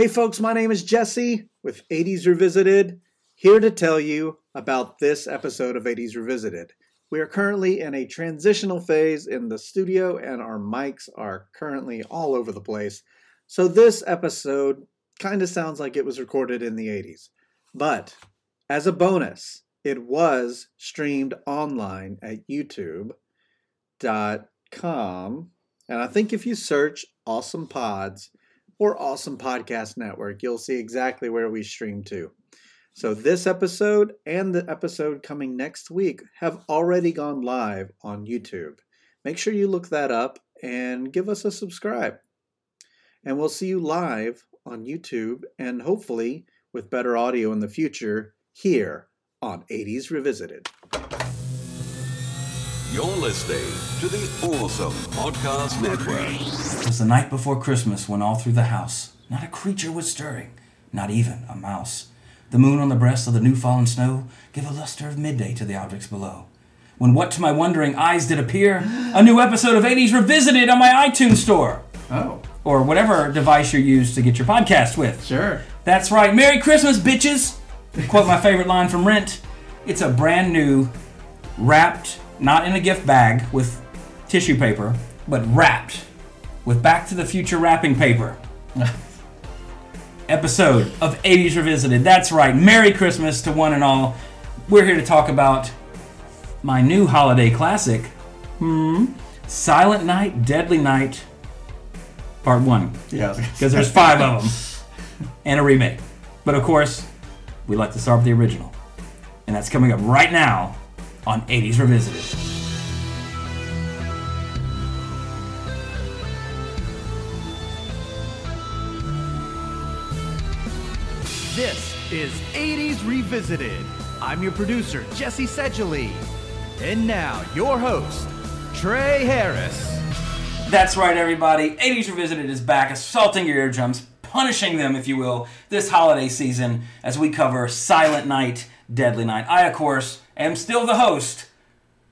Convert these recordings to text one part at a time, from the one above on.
Hey, folks, my name is Jesse with 80s Revisited, here to tell you about this episode of 80s Revisited. We are currently in a transitional phase in the studio, and our mics are currently all over the place. So, this episode kind of sounds like it was recorded in the 80s. But as a bonus, it was streamed online at youtube.com. And I think if you search Awesome Pods or Awesome Podcast Network, you'll see exactly where we stream to. So, this episode and the episode coming next week have already gone live on YouTube. Make sure you look that up and give us a subscribe. And we'll see you live on YouTube and hopefully with better audio in the future here on 80s Revisited. You're listening to the Awesome Podcast Network. It was the night before Christmas when all through the house not a creature was stirring, not even a mouse. The moon on the breast of the new fallen snow gave a luster of midday to the objects below. When what to my wondering eyes did appear? A new episode of 80s Revisited on my iTunes store. Oh, Or whatever device you use to get your podcast with. sure. That's right. Merry Christmas, bitches! Quote my favorite line from Rent, it's a brand new, wrapped, not in a gift bag with tissue paper, but wrapped with Back to the Future wrapping paper. Episode of 80s Revisited. That's right. Merry Christmas to one and all. We're here to talk about my new holiday classic, hmm, Silent Night, Deadly Night, Part 1 Yeah. because there's five of them and a remake. But of course, we like to start with the original, and that's coming up right now on 80s Revisited. This is 80s Revisited. I'm your producer, Jesse Sedgley. And now, your host, Trey Harris. That's right, everybody. 80s Revisited is back, assaulting your eardrums, punishing them, if you will, this holiday season as we cover Silent Night, Deadly Night. I, of course, am still the host,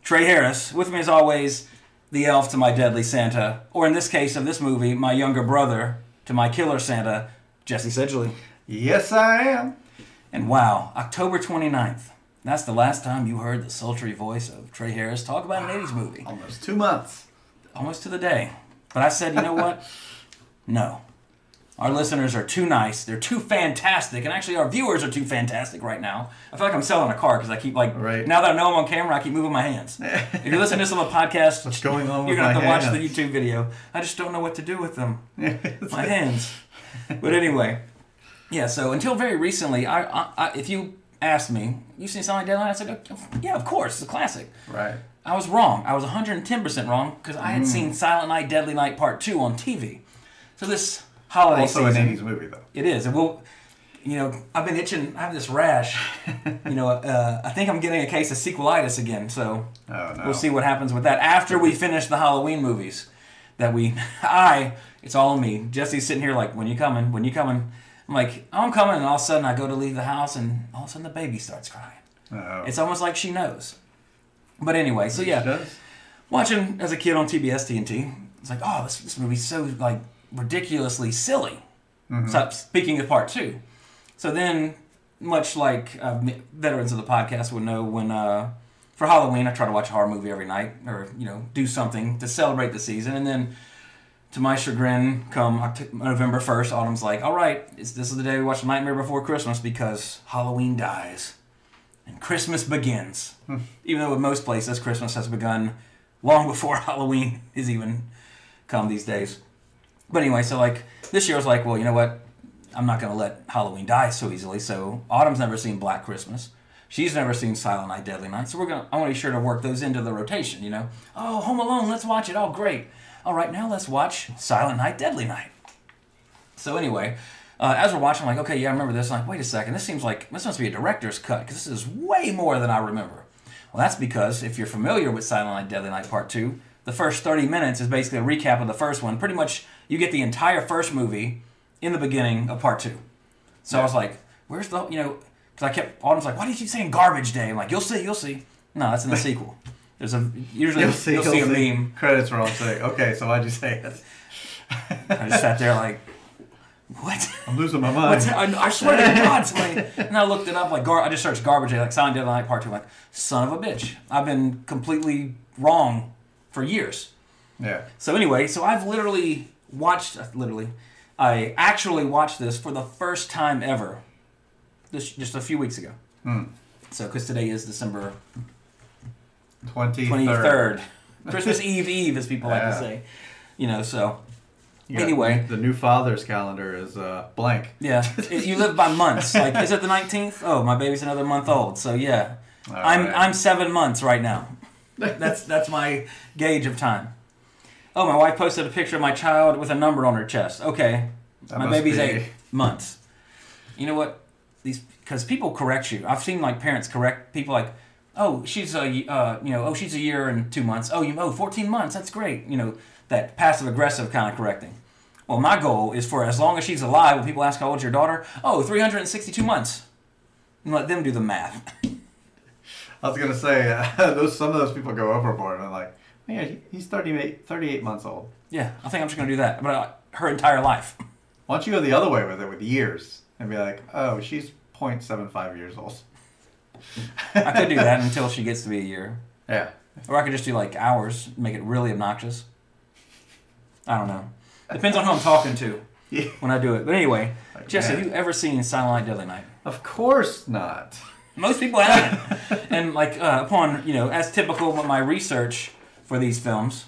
Trey Harris. With me, as always, the elf to my deadly Santa, or in this case of this movie, my younger brother to my killer Santa, Jesse Sedgley. Yes, I am. And wow, October 29th. That's the last time you heard the sultry voice of Trey Harris talk about an 80s movie. Almost two months. Almost to the day. But I said, you know what? No. Our listeners are too nice. They're too fantastic. And actually, our viewers are too fantastic right now. I feel like I'm selling a car because I keep, like, Right. now that I know I'm on camera, I keep moving my hands. if you're listening to this on the podcast, What's going on you're to have to watch the? YouTube video. I just don't know what to do with them. my hands. But anyway, yeah. So until very recently, I, I, I if you asked me, you seen Silent Deadline? I said, "Oh, yeah, of course, it's a classic. Right. I was wrong. I was 110% wrong because I Mm. had seen Silent Night, Deadly Night Part 2 on TV. So this holiday Also an 80s movie, though. it is. And we'll, you know, I've been itching. I have this rash. you know, uh, I think I'm getting a case of sequelitis again. So Oh, no. we'll see what happens with that after we finish the Halloween movies. That we, I, it's all me. Jesse's sitting here like, when you coming? When you coming? I'm like, I'm coming. And all of a sudden I go to leave the house and all of a sudden the baby starts crying. Oh. It's almost like she knows. But anyway, so yeah Does? watching as a kid on TBS TNT, it's like, oh, this, this movie's so like ridiculously silly. So speaking of part two, so then much like uh, veterans of the podcast would know, when uh, for Halloween I try to watch a horror movie every night, or you know, do something to celebrate the season, and then. To my chagrin, come Oct- November 1st, Autumn's like, all right, this is the day we watch Nightmare Before Christmas because Halloween dies and Christmas begins. Even though with most places, Christmas has begun long before Halloween is even come these days. But anyway, so like this year I was like, well, you know what? I'm not going to let Halloween die so easily. So Autumn's never seen Black Christmas. She's never seen Silent Night, Deadly Night. So we're gonna. I want to be sure to work those into the rotation. You know. Oh, Home Alone. Let's watch it. Oh, great. All right, now let's watch Silent Night, Deadly Night. So anyway, uh, as we're watching, I'm like, okay, yeah, I remember this. I'm like, wait a second, this seems like this must be a director's cut because this is way more than I remember. Well, that's because if you're familiar with Silent Night, Deadly Night Part Two, the first 30 minutes is basically a recap of the first one. Pretty much, you get the entire first movie in the beginning of Part Two. So I was like, where's the you know? Because I kept Autumn's like, why do you keep saying Garbage Day? I'm like, you'll see, you'll see. No, that's in the sequel. There's a usually You'll see, you'll see a you'll see. meme. Credits were all saying, okay, so why'd you say it? I just sat there like, what? I'm losing my mind. I, I swear to God, somebody. And I looked it up, like, gar- I just searched garbage day, like Silent Night Part 2. I'm like, son of a bitch. I've been completely wrong for years. Yeah. So, anyway, so I've literally watched, uh, literally, I actually watched this for the first time ever, this, just a few weeks ago. So, because today is December 23rd. 23rd. Christmas Eve Eve, as people like to say. You know, so, got- Anyway. The new father's calendar is uh, blank. yeah. You live by months. Like, is it the 19th? Oh, my baby's another month old. So, yeah. All I'm. I'm seven months right now. That's that's my gauge of time. Oh, my wife posted a picture of my child with a number on her chest. Okay, That my baby's be- eight months. You know what? These because people correct you. I've seen like parents correct people like, oh, she's a uh, you know, oh, she's a year and two months. Oh, you oh, 14 months. That's great. You know, that passive aggressive kind of correcting. Well, my goal is for as long as she's alive, when people ask how old's your daughter, oh, 362 months. And let them do the math. I was gonna say uh, those some of those people go overboard. And I'm like, yeah, he- he's 38, 38 months old. Yeah, I think I'm just gonna do that. But uh, her entire life. Why don't you go the other way with it with years and be like, oh, she's 0.75 years old. I could do that until she gets to be a year, Yeah. or I could just do like hours, make it really obnoxious. I don't know. Depends on who I'm talking to Yeah. when I do it. But anyway, Like, Jess, have you ever seen Silent Night, Deadly Night? Of course not. Most people haven't. and like uh, upon you know, as typical with my research for these films,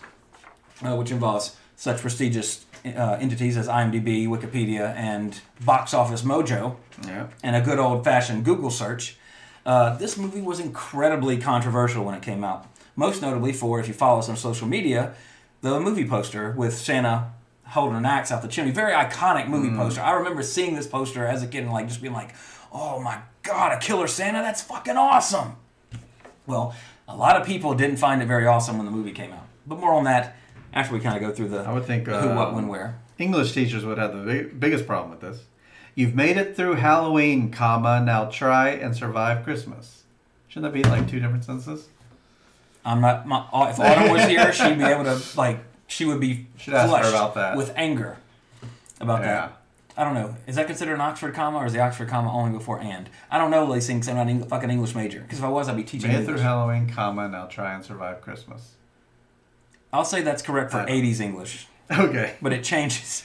uh, which involves such prestigious uh, entities as IMDb, Wikipedia, and Box Office Mojo. Yeah. and a good old fashioned Google search, uh, this movie was incredibly controversial when it came out. Most notably for, if you follow us on social media, the movie poster with Santa holding an axe out the chimney. Very iconic movie poster. I remember seeing this poster as a kid and like just being like, oh my god, a killer Santa? That's fucking awesome. Well, a lot of people didn't find it very awesome when the movie came out. But more on that after we kind of go through the I would think, who, what, uh, when, where. English teachers would have the big, biggest problem with this. You've made it through Halloween, comma, now try and survive Christmas. Shouldn't that be like two different sentences? I'm not. My, uh, if Autumn was here, she'd be able to like. She would be Should ask her about that. with anger about Yeah. that. I don't know. Is that considered an Oxford comma, or is the Oxford comma only before and? I don't know these things. I'm not a fucking English major. Because if I was, I'd be teaching it through Halloween, comma, now try and survive Christmas. I'll say that's correct for 80s English, Okay. but it changes.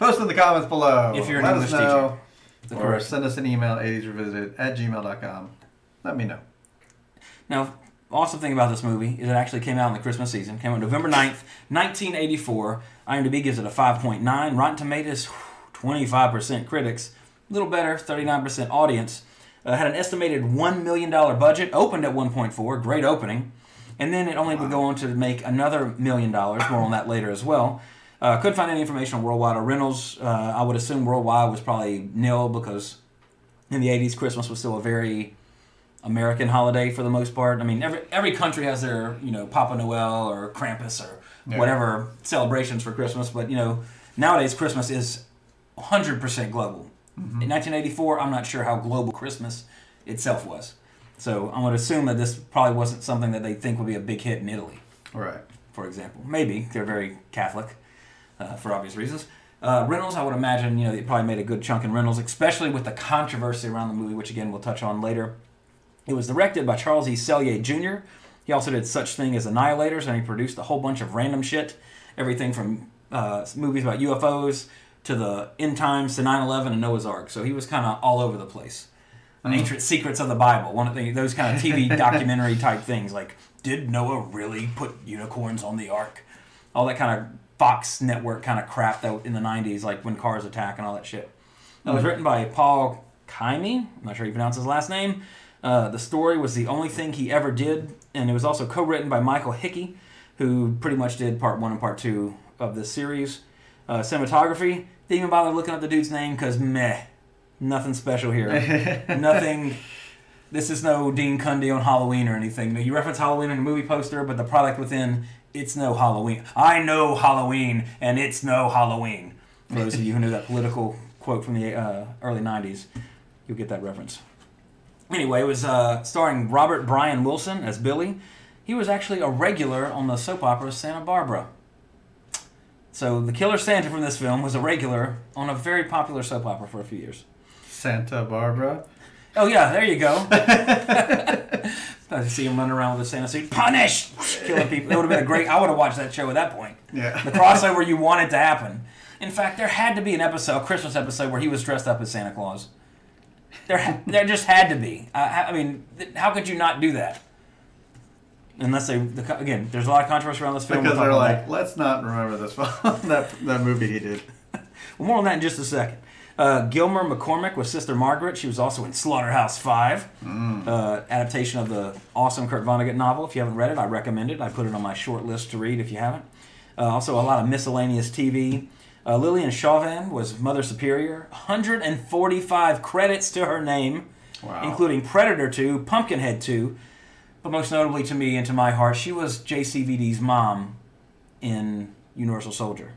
Post in the comments below. If you're an Let English us know. The Or send us an email, 80srevisited at gmail.com. Let me know. Now, awesome thing about this movie is it actually came out in the Christmas season. Came out November 9th, 1984. IMDb gives it a 5.9. Rotten Tomatoes, 25% critics. A little better, 39% audience. Uh, had an estimated $1 million budget. Opened at 1.4. Great opening. And then it only would go on to make another million dollars. More on that later as well. Uh, couldn't find any information on worldwide or rentals. Uh, I would assume worldwide was probably nil because in the 80s, Christmas was still a very American holiday for the most part. I mean, every every country has their you know Papa Noel or Krampus or Yeah. whatever celebrations for Christmas, but you know nowadays Christmas is 100% global. In 1984, I'm not sure how global Christmas itself was. So I'm going to assume that this probably wasn't something that they think would be a big hit in Italy, Right. for example. Maybe they're very Catholic uh, for obvious reasons. Uh, Reynolds, I would imagine, you know, they probably made a good chunk in Reynolds, especially with the controversy around the movie, which again we'll touch on later. It was directed by Charles E. Sellier Jr. He also did such thing as Annihilators, and he produced a whole bunch of random shit, everything from uh, movies about UFOs to the end times to 9/11 and Noah's Ark. So he was kind of all over the place. An ancient secrets of the Bible, one of the, those kind of TV documentary type things, like did Noah really put unicorns on the ark? All that kind of Fox network kind of crap that in the 90s, like when cars attack and all that shit. It was written by Paul Caimi. I'm not sure you pronounce his last name. Uh, the story was the only thing he ever did, and it was also co-written by Michael Hickey, who pretty much did part one and part two of this series. Uh, cinematography, didn't even bother looking up the dude's name because meh, nothing special here. nothing. This is no Dean Cundey on Halloween or anything. You reference Halloween in a movie poster, but the product within it's no Halloween. I know Halloween, and it's no Halloween. For those of you who knew that political quote from the uh, early '90s, you'll get that reference. Anyway, it was uh, starring Robert Brian Wilson as Billy. He was actually a regular on the soap opera Santa Barbara. So the killer Santa from this film was a regular on a very popular soap opera for a few years. Santa Barbara. Oh yeah, there you go. I see him running around with a Santa suit, punish, killing people. That would have been a great. I would have watched that show at that point. Yeah. The crossover you wanted to happen. In fact, there had to be an episode, a Christmas episode, where he was dressed up as Santa Claus. There, there just had to be. I, I mean, how could you not do that? Unless they, the, again, there's a lot of controversy around this film. Because they're like, let's not remember this film that that movie he did. Well, more on that in just a second. Uh, Gilmer McCormick was Sister Margaret. She was also in Slaughterhouse Five, uh, adaptation of the awesome Kurt Vonnegut novel. If you haven't read it, I recommend it. I put it on my short list to read if you haven't. Uh, also, a lot of miscellaneous TV. Uh, Lillian Chauvin was Mother Superior. 145 credits to her name, Wow. including Predator 2, Pumpkinhead 2, but most notably to me and to my heart, she was JCVD's mom in Universal Soldier.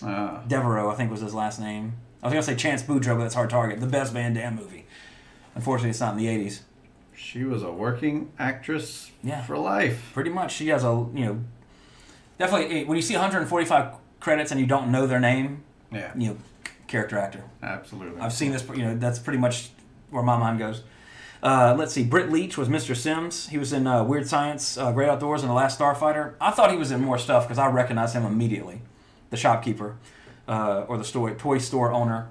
Ah. Devereaux, I think was his last name. I was gonna say Chance Boudreaux, but that's hard target. The best Van Damme movie. Unfortunately, it's not in the '80s. she was a working actress Yeah. for life. Pretty much, she has a you know, definitely eh, when you see 145 credits and you don't know their name, Yeah, you know, character actor. absolutely. I've seen this. You know, that's pretty much where my mind goes. Uh, let's see. Britt Leach was Mr. Sims. He was in uh, Weird Science, uh, Great Outdoors, and The Last Starfighter. I thought he was in more stuff because I recognized him immediately. The shopkeeper, uh, or the toy store owner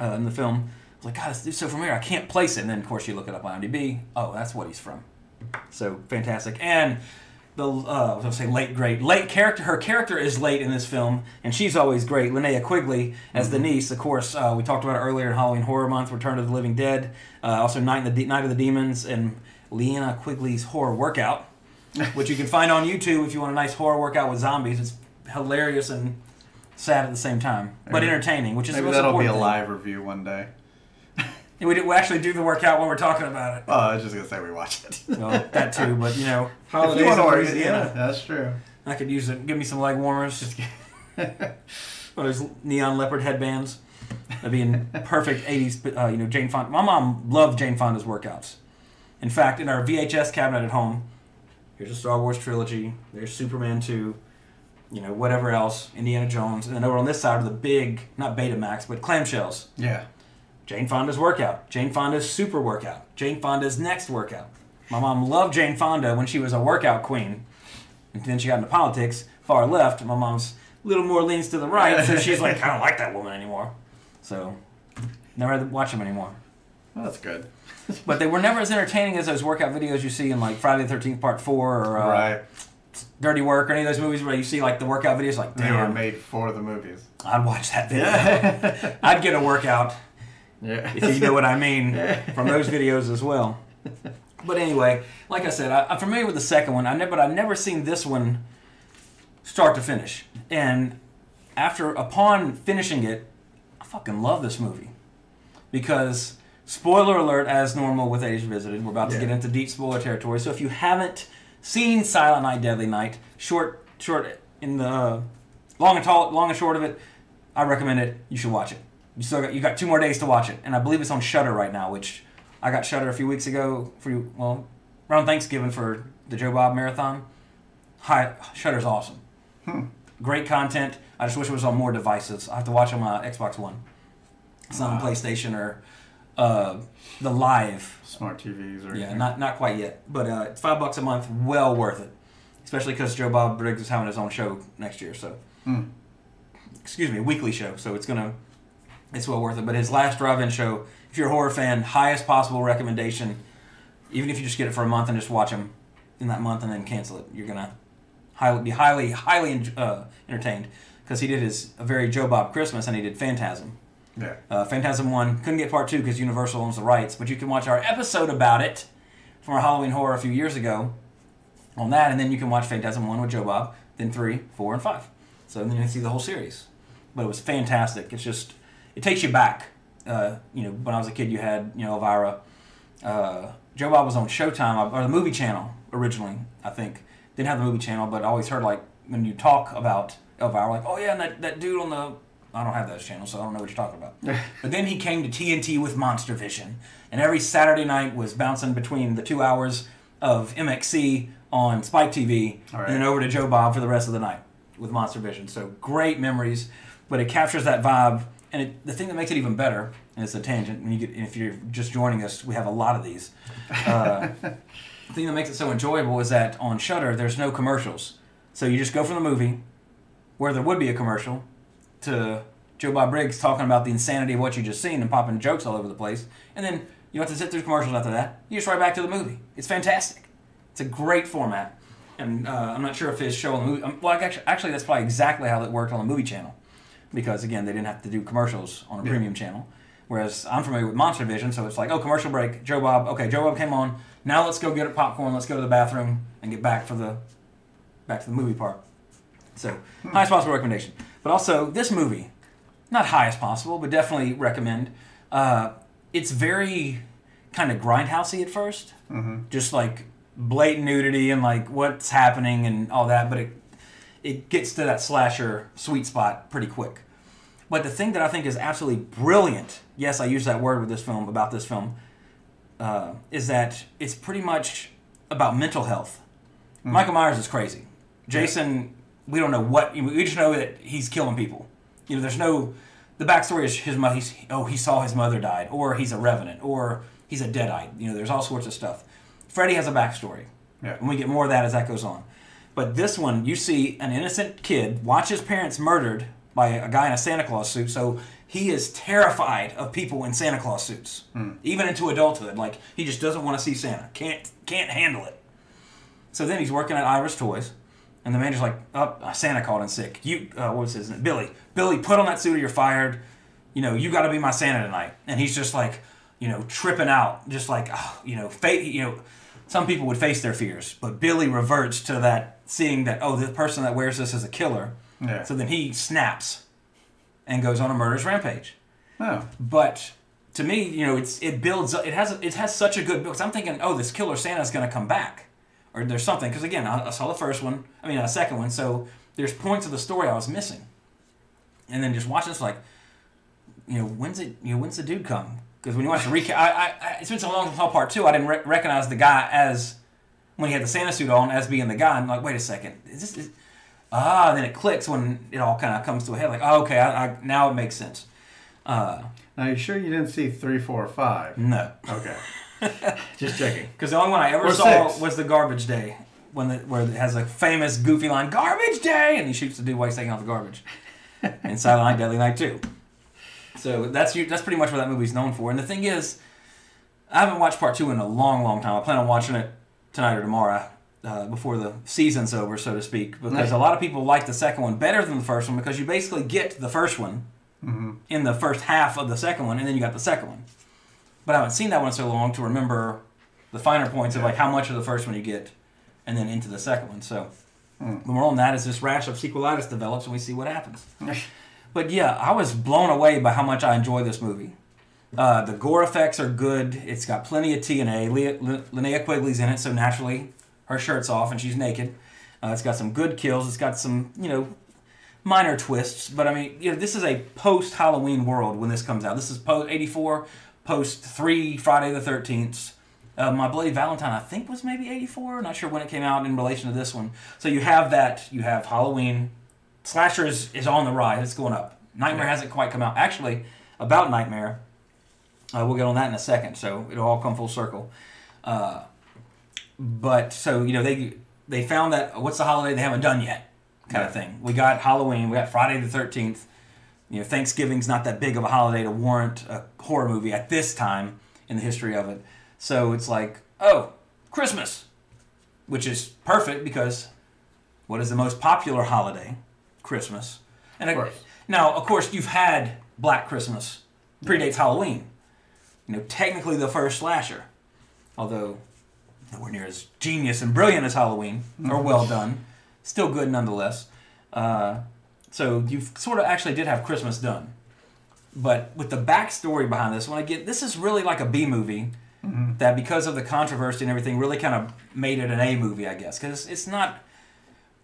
uh, in the film. I was like, God, this dude's so familiar. I can't place it. And then, of course, you look it up on IMDb. Oh, that's what he's from. So fantastic. And the uh, I was gonna say late great late character. Her character is late in this film, and she's always great. Linnea Quigley as the niece. Of course, uh, we talked about it earlier in Halloween Horror Month. Return of the Living Dead. Uh, also, Night, in the De- Night of the Demons and Linnea Quigley's horror workout, which you can find on YouTube if you want a nice horror workout with zombies. It's hilarious and sad at the same time, but entertaining. Which is maybe that'll be a thing. live review one day. And we, do, we actually do the workout while we're talking about it. Oh, I was just gonna say we watch it. Well, that too, but you know, holidays you in Louisiana. yeah, that's true. I could use it. Give me some leg warmers. Or those neon leopard headbands. That'd be in perfect '80s. Uh, you know, Jane Fonda. My mom loved Jane Fonda's workouts. In fact, in our VHS cabinet at home, here's a Star Wars trilogy. There's Superman 2. You know, whatever else, Indiana Jones, and then over on this side are the big, not Betamax, but clamshells. Yeah. Jane Fonda's workout, Jane Fonda's super workout, Jane Fonda's next workout. My mom loved Jane Fonda when she was a workout queen. And then she got into politics, far left. My mom's a little more leans to the right, so she's like, I don't like that woman anymore. So, never had to watch them anymore. Well, that's good. But they were never as entertaining as those workout videos you see in like Friday the 13th Part 4 or uh, right. Dirty Work or any of those movies where you see like the workout videos like, They were made for the movies. I'd watch that video. Yeah. I'd get a workout. Yeah. if you know what I mean from those videos as well. But anyway, like I said, I, I'm familiar with the second one. I never, but I've never seen this one start to finish. And after, upon finishing it, I fucking love this movie because spoiler alert, as normal with 80s Revisited, we're about to Yeah. get into deep spoiler territory. So if you haven't seen Silent Night, Deadly Night, short, short in the uh, long and tall, long and short of it, I recommend it. You should watch it. You still got you got two more days to watch it, and I believe it's on Shudder right now. Which I got Shudder a few weeks ago for you. Well, around Thanksgiving for the Joe Bob marathon. Hi, Shudder's awesome. Great content. I just wish it was on more devices. I have to watch it on my Xbox One. It's not on PlayStation or uh, the Live. Smart TVs or Yeah, anything. not not quite yet, but uh, it's five bucks a month. Well worth it, especially because Joe Bob Briggs is having his own show next year. So, Hmm. excuse me, weekly show. So it's gonna, it's well worth it. But his last drive-in show, if you're a horror fan, highest possible recommendation. Even if you just get it for a month and just watch him in that month and then cancel it, you're gonna highly be highly highly uh, entertained because he did his a very Joe Bob Christmas and he did Phantasm. Yeah. Uh, Phantasm 1 couldn't get part 2 because Universal owns the rights, but you can watch our episode about it from our Halloween horror a few years ago on that, and then you can watch Phantasm 1 with Joe Bob, then 3, 4, and 5. So then you can see the whole series. But it was fantastic. It's just, it takes you back. Uh, you know, when I was a kid, you had, you know, Elvira. Uh, Joe Bob was on Showtime, or the movie channel originally, I think. Didn't have the movie channel, but I always heard, like, when you talk about Elvira, like, oh yeah, and that, that dude on the I don't have those channels, so I don't know what you're talking about. but then he came to TNT with Monster Vision, and every Saturday night was bouncing between the two hours of MXC on Spike TV, right. and then over to Joe Bob for the rest of the night. with Monster Vision. So great memories, but it captures that vibe. And it, the thing that makes it even better, and it's a tangent. When you get, if you're just joining us, we have a lot of these. Uh, the thing that makes it so enjoyable is that on Shudder, there's no commercials. So you just go from the movie, where there would be a commercial, to Joe Bob Briggs talking about the insanity of what you just seen and popping jokes all over the place, and then you don't have to sit through commercials after that. You just right back to the movie. It's fantastic. It's a great format, and uh, I'm not sure if it's showing the movie. Um, well, actually, actually, that's probably exactly how it worked on the movie channel, because again, they didn't have to do commercials on a premium channel. Whereas I'm familiar with Monster Vision, so it's like, oh, commercial break. Joe Bob. Okay, Joe Bob came on. Now let's go get a popcorn. Let's go to the bathroom and get back for the back to the movie part. So highest possible recommendation. But also this movie, not highest possible, but definitely recommend. Uh, it's very kind of grindhousey at 1st just like blatant nudity and like what's happening and all that. But it it gets to that slasher sweet spot pretty quick. But the thing that I think is absolutely brilliant, yes, I use that word with this film about this film, uh, is that it's pretty much about mental health. Michael Myers is crazy. Jason, we don't know what. We just know that he's killing people. You know, there's no. The backstory is his mother. Oh, he saw his mother died, or he's a revenant, or he's a deadite. You know, there's all sorts of stuff. Freddy has a backstory, Yeah. and we get more of that as that goes on. But this one, you see an innocent kid watch his parents murdered by a guy in a Santa Claus suit. So he is terrified of people in Santa Claus suits, even into adulthood. Like he just doesn't want to see Santa. Can't can't handle it. So then he's working at Ira's Toys, and the manager's like, "Oh, Santa called in sick. You, uh, what was his name? Billy. Billy, put on that suit or you're fired. You know, you got to be my Santa tonight." And he's just like, you know, tripping out, just like, oh, you know, fate. You know, some people would face their fears, but Billy reverts to that, seeing that, oh, the person that wears this is a killer. Yeah. So then he snaps, and goes on a murderous rampage Oh. but to me, you know, it's it builds. up It has it has such a good build. I'm thinking, oh, this killer Santa's going to come back, or there's something. Because again, I, I saw the first one. I mean, a second one. So there's points of the story I was missing, and then just watching this, like, you know, when's it? You know, when's the dude come? Because when you watch the recap, I, I, I it's been so long since I saw part two. I didn't re- recognize the guy as when he had the Santa suit on as being the guy. I'm like, wait a second, is this? Is, ah, and then it clicks when it all kind of comes to a head. Like, oh, okay, I, I, now it makes sense. Uh, Now, you sure you didn't see three, four, or five? no. Okay. Just checking. Because the only one I ever Or saw six. was the Garbage Day, when the, where it has a famous goofy line, "Garbage Day," and he shoots the dude while he's taking out the garbage. and Silent Night, Deadly Night too. So that's that's pretty much what that movie's known for. And the thing is, I haven't watched part two in a long, long time. I plan on watching it tonight or tomorrow. Uh, before the season's over, so to speak, because a lot of people like the second one better than the first one because you basically get the first one in the first half of the second one, and then you got the second one. But I haven't seen that one so long to remember the finer points of like how much of the first one you get, and then into the second one. So the moral on that is this rash of sequelitis develops, and we see what happens. But yeah, I was blown away by how much I enjoy this movie. Uh, the gore effects are good. It's got plenty of TNA. Lea- L- Linnea Quigley's in it, so naturally her shirt's off and she's naked. Uh, it's got some good kills. It's got some, you know, minor twists. But I mean, you know, this is a post Halloween world when this comes out. This is post '84, post three Friday the Thirteenth. Uh, My Bloody Valentine, I think, was maybe '84. Not sure when it came out in relation to this one. So you have that. You have Halloween. Slasher is, is on the rise. It's going up. Nightmare hasn't quite come out. Actually, about Nightmare, uh, we'll get on that in a second. So it'll all come full circle. Uh, but so you know they they found that what's the holiday they haven't done yet kind of thing. We got Halloween. We got Friday the Thirteenth. You know, Thanksgiving's not that big of a holiday to warrant a horror movie at this time in the history of it. So it's like, oh, Christmas, which is perfect because what is the most popular holiday? Christmas. And of course. now, of course, you've had Black Christmas predates Halloween. You know, technically the first slasher, although nowhere near as genius and brilliant as Halloween, or well done, still good nonetheless. Uh, so you sort of actually did have Christmas done, but with the backstory behind this one, again, this is really like a B movie. That because of the controversy and everything, really kind of made it an A movie, I guess, because it's not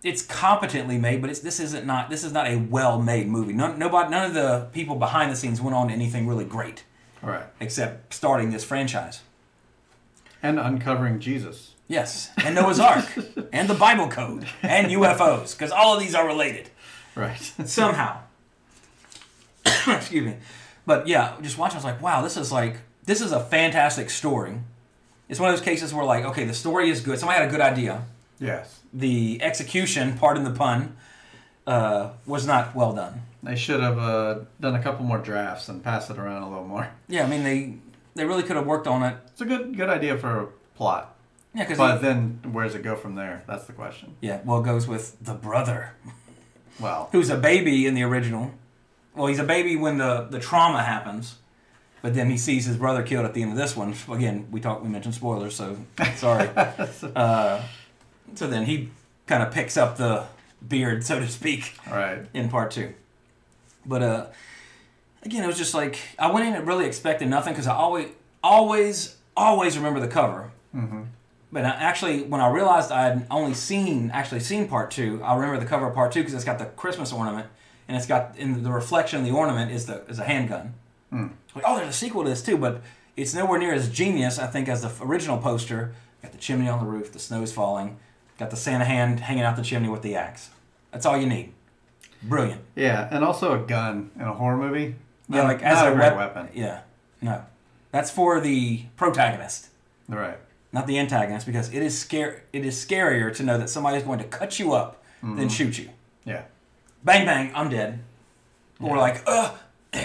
it's competently made, but it's this isn't not this is not a well made movie. None, nobody, none of the people behind the scenes went on to anything really great, right. except starting this franchise. And uncovering Jesus. Yes, and Noah's Ark, and the Bible Code, and UFOs, because all of these are related Right. somehow. Excuse me, but yeah, just watching, I was like, wow, this is like this is a fantastic story. It's one of those cases where like, okay, the story is good. Somebody had a good idea. yes. The execution, pardon the pun, uh, was not well done. They should have uh, done a couple more drafts and passed it around a little more. Yeah, I mean they they really could have worked on it. It's a good good idea for a plot. Yeah, because But then where does it go from there? That's the question. yeah, well, it goes with the brother. Well, who's a baby in the original. Well, he's a baby when the, the trauma happens, but then he sees his brother killed at the end of this one. Again, we talked, we mentioned spoilers, so sorry. uh, so then he kind of picks up the beard, so to speak, right. in part two. But uh, again, it was just like I went in and really expecting nothing because I always, always, always remember the cover. But I, actually, when I realized I had only seen actually seen part two, I remember the cover of part two because it's got the Christmas ornament, and it's got in the reflection of the ornament is the is a handgun. Like, oh, there's a sequel to this too, but it's nowhere near as genius, I think, as the original poster. Got the chimney on the roof, the snow's falling, got the Santa hand hanging out the chimney with the axe. That's all you need. Brilliant. Yeah, and also a gun in a horror movie. Yeah, Not- like as a, a wep- weapon. Yeah, no, that's for the protagonist. Right. not the antagonist, because it is scare it is scarier to know that somebody's going to cut you up than mm-hmm. shoot you. Yeah. Bang bang, I'm dead. Or like, ugh.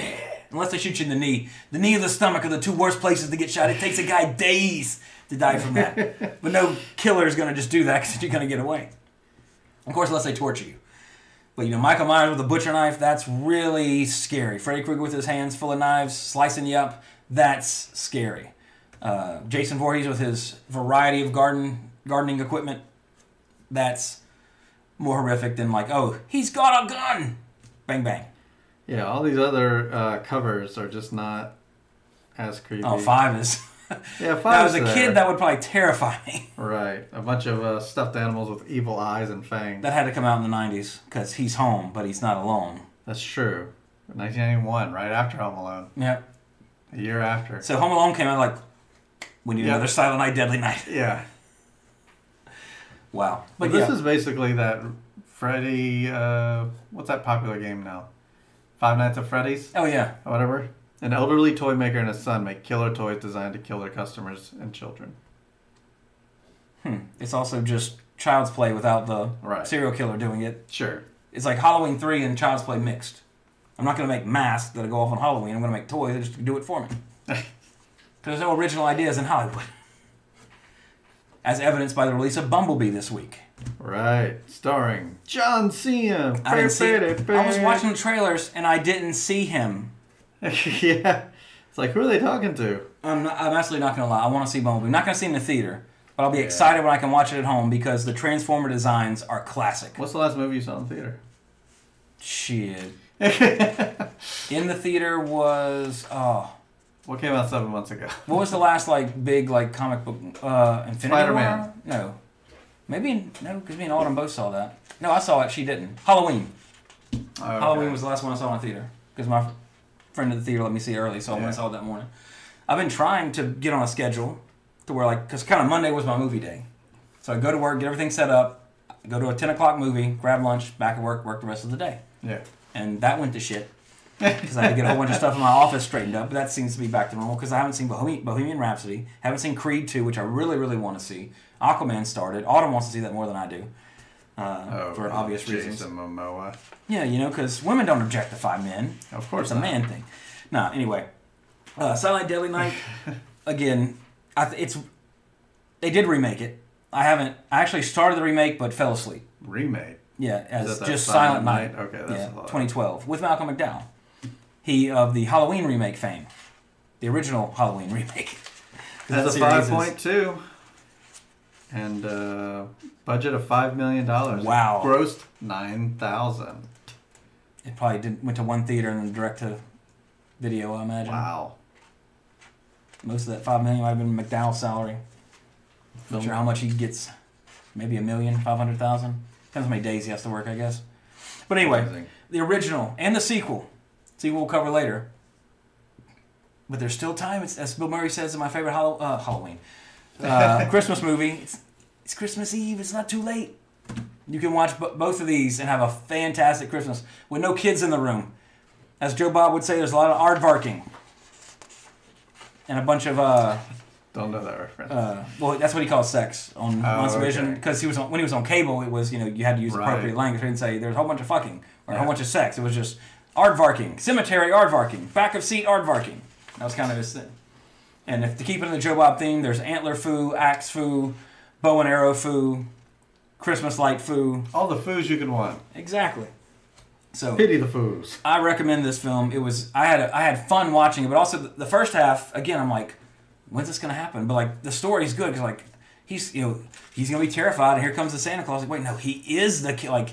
Unless they shoot you in the knee. The knee or the stomach are the two worst places to get shot. It takes a guy days to die from that. but no killer is going to just do that because you're going to get away. Of course, unless they torture you. But you know, Michael Myers with a butcher knife, that's really scary. Freddy Krueger with his hands full of knives, slicing you up, that's scary. Uh, Jason Voorhees with his variety of garden gardening equipment, that's more horrific than like, oh, he's got a gun. Bang bang. Yeah, all these other uh, covers are just not as creepy. Oh, five is. Yeah, If five. I was a kid, that would probably terrify me. Right. A bunch of uh, stuffed animals with evil eyes and fangs. That had to come out in the '90s because he's home, but he's not alone. That's true. 1991, right after Home Alone. Yep. A year after. So Home Alone came out like, we need Yeah. another Silent Night, Deadly Night. Yeah. Wow. But this yeah. is basically that Freddy. Uh, what's that popular game now? Five Nights at Freddy's, oh yeah. or whatever. An elderly toy maker and his son make killer toys designed to kill their customers and children. Hmm. It's also just Child's Play without the Right. serial killer doing it. Sure. It's like Halloween three and Child's Play mixed. I'm not going to make masks that go off on Halloween. I'm going to make toys that just do it for me. Because there's no original ideas in Hollywood. As evidenced by the release of Bumblebee this week. Right. Starring John Cena. I didn't see. I was watching the trailers and I didn't see him. yeah. It's like, who are they talking to? I'm, not, I'm absolutely not gonna lie. I want to see Bumblebee. I'm not gonna see him in the theater, but I'll be excited when I can watch it at home because the Transformer designs are classic. What's the last movie you saw in the theater? Shit. in the theater was oh, What came out seven months ago? what was the last like big like comic book? Uh, Infinity Spider-Man. War? No, maybe no, because me and Autumn both saw that. No, I saw it. She didn't. Halloween. Oh, okay. Halloween was the last one I saw in the theater because my friend of the theater let me see it early, so I went and saw it that morning. I've been trying to get on a schedule to where like because kind of Monday was my movie day, so I go to work, get everything set up, go to a ten o'clock movie, grab lunch, back at work, work the rest of the day, Yeah. and that went to shit because I had to get a whole bunch of stuff in my office straightened up. But that seems to be back to normal because I haven't seen Bohemian, Bohemian Rhapsody, haven't seen Creed two, which I really really want to see. Aquaman started. Autumn wants to see that more than I do. Uh, Oh, for obvious Jason reasons. Momoa. Yeah, you know, because women don't objectify men. Of course It's a not. man thing. No, anyway. Uh, Silent Night, Deadly Night, again, I th- it's they did remake it. I haven't. I actually started the remake, but fell asleep. Remake. Yeah, as that that just Silent Silent Night. Night? Okay, that's yeah, a lot. 2012 with Malcolm McDowell. He of the Halloween remake fame, the original Halloween remake. That's a five point two. And uh, budget of five million dollars. Wow. Grossed nine thousand. It probably didn't went to one theater and then direct to video. I imagine. Wow. Most of that five million might have been McDowell's salary. Not sure how much he gets. Maybe a million, five hundred thousand. Depends how many days he has to work, I guess. But anyway, Amazing. the original and the sequel. Sequel we'll cover later. But there's still time. It's, as Bill Murray says in my favorite Hallow- uh, Halloween, uh, Christmas movie. It's, it's Christmas Eve. It's not too late. You can watch b- both of these and have a fantastic Christmas with no kids in the room. As Joe Bob would say, there's a lot of aardvarking and a bunch of uh, Don't know that reference. uh, well, that's what he calls sex on Oh, on Vision because he was on, when he was on cable. It was you know you had to use Right. appropriate language. He didn't say there's a whole bunch of fucking or a whole bunch of sex. It was just aardvarking, cemetery aardvarking, back of seat aardvarking. That was kind of his thing. And if to keep it in the Joe Bob theme, there's antler foo, axe foo, bow and arrow foo, Christmas light foo. All the foos you can want. Exactly. So Pity the foos. I recommend this film. It was I had a, I had fun watching it, but also the, the first half again. I'm like, when's this gonna happen? But like the story's good because like he's you know he's gonna be terrified, and here comes the Santa Claus. Like wait, no, he is the like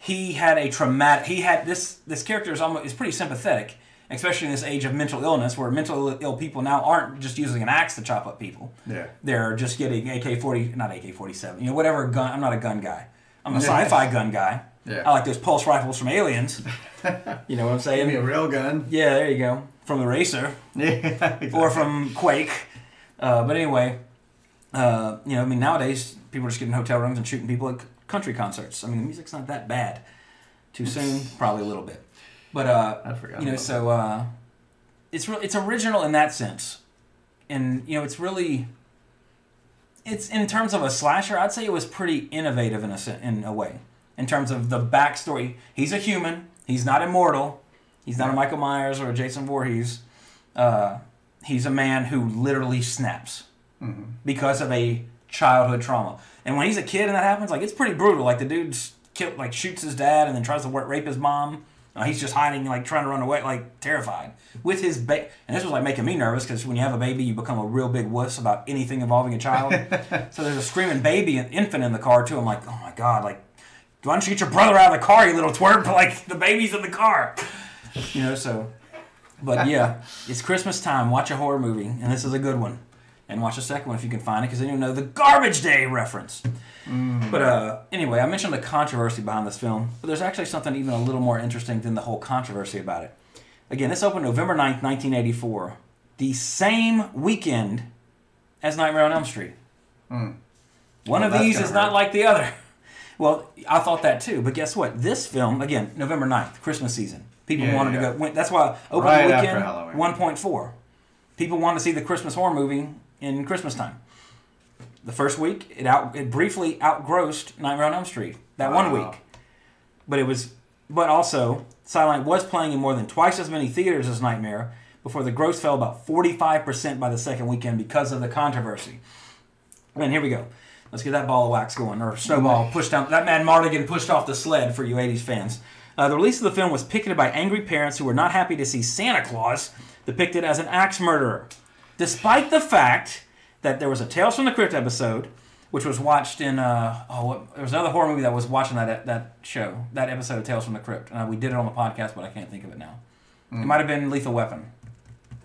he had a traumatic. He had this this character is almost is pretty sympathetic, especially in this age of mental illness, where mental ill people now aren't just using an axe to chop up people. Yeah. They're just getting AK forty, not AK forty seven. You know whatever gun. I'm not a gun guy. I'm a sci-fi gun guy. Yeah. I like those pulse rifles from Aliens. you know what I'm saying? Give me a real gun. Yeah, there you go. From the racer Yeah. or from Quake. Uh, but anyway, uh, you know, I mean, nowadays people are just getting hotel rooms and shooting people at country concerts. I mean, the music's not that bad. Too soon, probably a little bit. But uh, I forgot you know, so uh, it's re- it's original in that sense, and you know, it's really. It's in terms of a slasher, I'd say it was pretty innovative in a sen- in a way. In terms of the backstory, he's a human. He's not immortal. He's not a Michael Myers or a Jason Voorhees. Uh, he's a man who literally snaps because of a childhood trauma. And when he's a kid and that happens, like it's pretty brutal. Like the dude kill, like shoots his dad and then tries to rape his mom. Uh, he's just hiding, like trying to run away, like terrified with his baby. And this was like making me nervous because when you have a baby, you become a real big wuss about anything involving a child. so there's a screaming baby, an infant in the car too. I'm like, oh my god, like why don't you get your brother out of the car, you little twerp? Like the baby's in the car, you know. So, but yeah, it's Christmas time. Watch a horror movie, and this is a good one. And watch the second one if you can find it, because then you'll know the Garbage Day reference. But uh, anyway, I mentioned the controversy behind this film, but there's actually something even a little more interesting than the whole controversy about it. Again, this opened November 9th, 1984, the same weekend as Nightmare on Elm Street. One Well, of these is not like the other. Well, I thought that too, but guess what? This film, again, November 9th, Christmas season. People Yeah, wanted yeah. to go. Went, that's why opening Right weekend, 1.4. People wanted to see the Christmas horror movie in Christmas time. The first week, it out it briefly outgrossed Nightmare on Elm Street that one week, but it was, but also Silent was playing in more than twice as many theaters as Nightmare before the gross fell about forty five percent by the second weekend because of the controversy. And here we go. Let's get that ball of wax going, or snowball pushed down. That man Mardigan pushed off the sled for you 80s fans. Uh, the release of the film was picketed by angry parents who were not happy to see Santa Claus depicted as an axe murderer, despite the fact that there was a Tales from the Crypt episode, which was watched in. Uh, oh, what, there was another horror movie that was watching that that show, that episode of Tales from the Crypt. Uh, we did it on the podcast, but I can't think of it now. It might have been Lethal Weapon,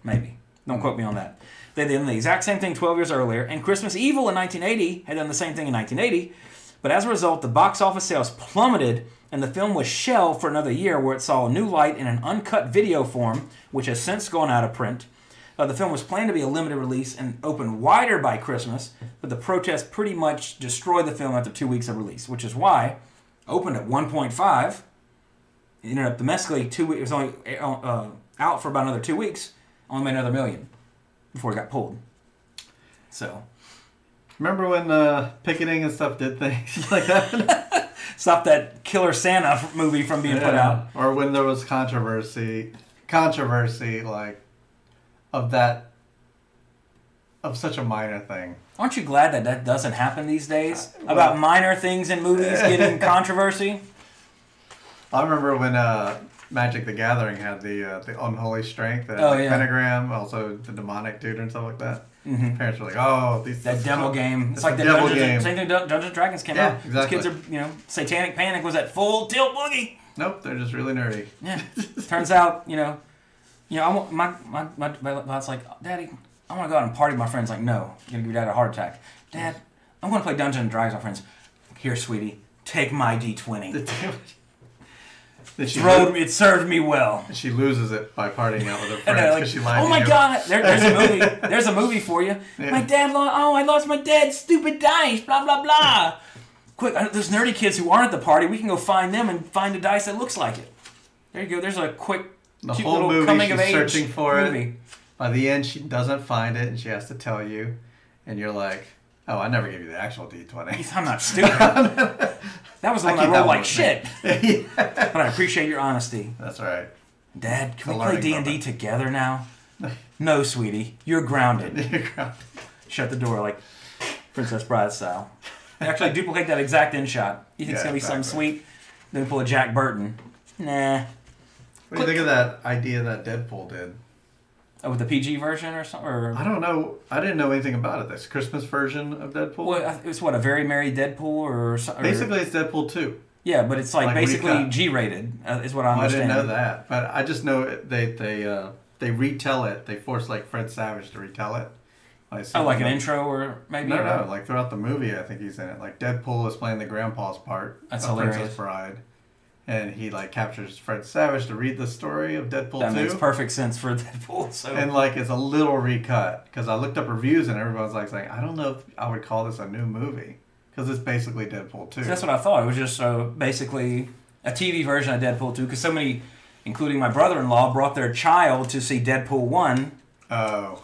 maybe. Don't quote me on that. They did the exact same thing 12 years earlier, and Christmas Evil in 1980 had done the same thing in 1980. But as a result, the box office sales plummeted, and the film was shelved for another year, where it saw a new light in an uncut video form, which has since gone out of print. Uh, the film was planned to be a limited release and open wider by Christmas, but the protests pretty much destroyed the film after two weeks of release, which is why opened at 1.5, it ended up domestically two weeks. It was only uh, out for about another two weeks. Only made another million before it got pulled. So Remember when uh, picketing and stuff did things like that? stop that Killer Santa movie from being put out. Or when there was controversy, controversy like of that, of such a minor thing. Aren't you glad that that doesn't happen these days? About minor things in movies getting controversy. I remember when uh, Magic the Gathering had the uh, the unholy strength, the Oh, the yeah. pentagram, also the demonic dude and stuff like that. Parents were like, "Oh, these Mm-hmm. That is game. It's like the devil Dungeons, game. Same thing. Dun- Dungeons and Dragons came Yeah, out. exactly. These kids are, you know, Satanic Panic was at full tilt boogie. Nope, they're just really nerdy. Yeah. Turns out, you know, you know, I want my my my, my dad's like, Daddy, I want to go out and party with my friends. Like, no, you're gonna give your dad a heart attack. Dad, I'm gonna play Dungeons and Dragons with my friends. Here, sweetie, take my D20. Then she, Rode, it served me well. she loses it by partying out with her And friends they're because like, she lied oh to my you. god, there, there's a movie. There's a movie for you. Yeah. My dad lost. Oh, I lost my dad's stupid dice. Blah blah blah. Quick, uh, there's nerdy kids who aren't at the party. We can go find them and find a dice that looks like it. There you go. There's a quick, The cute whole movie coming she's searching for it. By the end, she doesn't find it, and she has to tell you, and you're like, "Oh, I never gave you the actual D20." I'm not stupid. that was the I one I, that rolled like shit. me. But I appreciate your honesty. That's right. Dad, can a we play D and D together now? No, sweetie, you're grounded. Shut the door like Princess Bride style. Actually, duplicate that exact in shot. You think it's gonna be something sweet? Then pull a Jack Burton. Nah. What do you think of that idea that Deadpool did? Oh, with the PG version or something? Or I don't know. I didn't know anything about it. This Christmas version of Deadpool. what? It's what a very merry Deadpool or something. Basically, it's Deadpool 2. yeah, but it's like, like basically. G-rated uh, is what I Oh, I understand. didn't know that, but I just know it- they they uh, they retell it. They force like Fred Savage to retell it. Like, Oh, like an something- intro or maybe? No, or- no. Like throughout the movie, I think he's in it. Like Deadpool is playing the grandpa's part That's hilarious. Princess Bride, and he like captures Fred Savage to read the story of Deadpool That 2. makes perfect sense for Deadpool. So and like it's a little recut because I looked up reviews and everyone's like saying I don't know if I would call this a new movie because it's basically Deadpool 2. that's what I thought. It was just uh, basically a TV version of Deadpool 2 because so many, including my brother-in-law, brought their child to see Deadpool 1, Oh,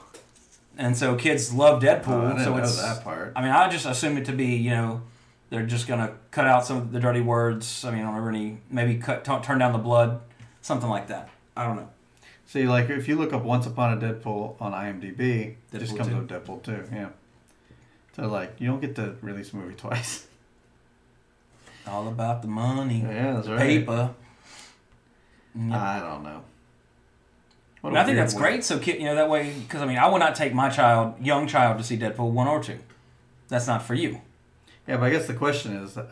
and so kids love Deadpool. Oh, I didn't so know it's that part. I mean, I just assume it to be you know they're just gonna cut out some of the dirty words. I mean, I don't remember any. Maybe cut t- turn down the blood, something like that. I don't know. See, like if you look up Once Upon a Deadpool on IMDb, it just comes 2. up Deadpool too. Yeah. So like you don't get to release a movie twice. All about the money, Yeah, that's right. paper. Mm, I don't know. What And a I think that's way- great. So kid, you know that way because I mean I would not take my child, young child, to see Deadpool one or two. That's not for you. Yeah, but I guess the question is, uh,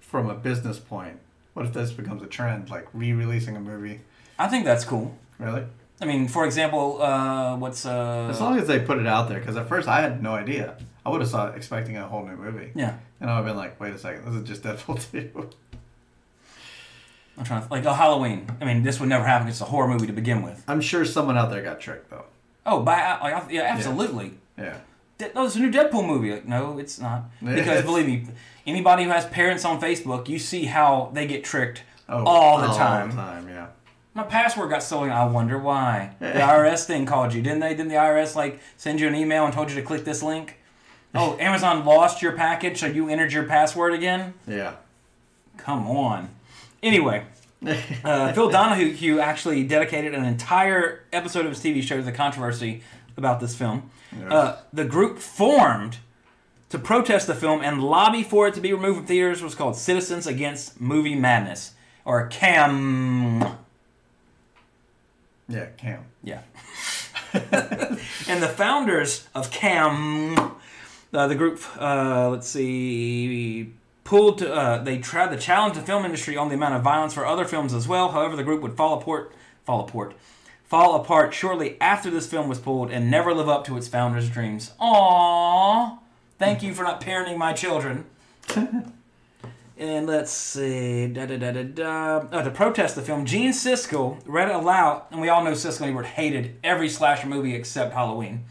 from a business point, what if this becomes a trend, like re-releasing a movie? I think that's cool. Really? I mean, for example, uh, what's uh, As long as they put it out there, because at first I had no idea. I would have saw expecting a whole new movie, yeah. and I would have been like, "Wait a second, this is just Deadpool 2. I'm trying to like oh Halloween. I mean, this would never happen. It's a horror movie to begin with. I'm sure someone out there got tricked though. Oh, by like, yeah, absolutely. Yeah. De- No, it's a new Deadpool movie. Like, no, it's not. Because believe me, anybody who has parents on Facebook, you see how they get tricked Oh, all the time. All the time, yeah. My password got stolen. I wonder why. The IRS thing called you, didn't they? Didn't the IRS like send you an email and told you to click this link? Oh, Amazon lost your package, so you entered your password again. Yeah. Come on. Anyway, uh, Phil Donahue actually dedicated an entire episode of his TV show to the controversy about this film. Uh, the group formed to protest the film and lobby for it to be removed from theaters was called Citizens Against Movie Madness, or CAM. Yeah, Cam. Yeah. and the founders of CAM, uh, the group, uh, let's see, pulled to, uh, they tried to challenge the film industry on the amount of violence for other films as well. However, the group would fall apart, fall apart, fall apart shortly after this film was pulled and never live up to its founders' dreams. Aww. Thank you for not parenting my children. And let's see, da da da da da. Uh, to protest the film, Gene Siskel read it aloud, and we all know Siskel and Ebert hated every slasher movie except Halloween.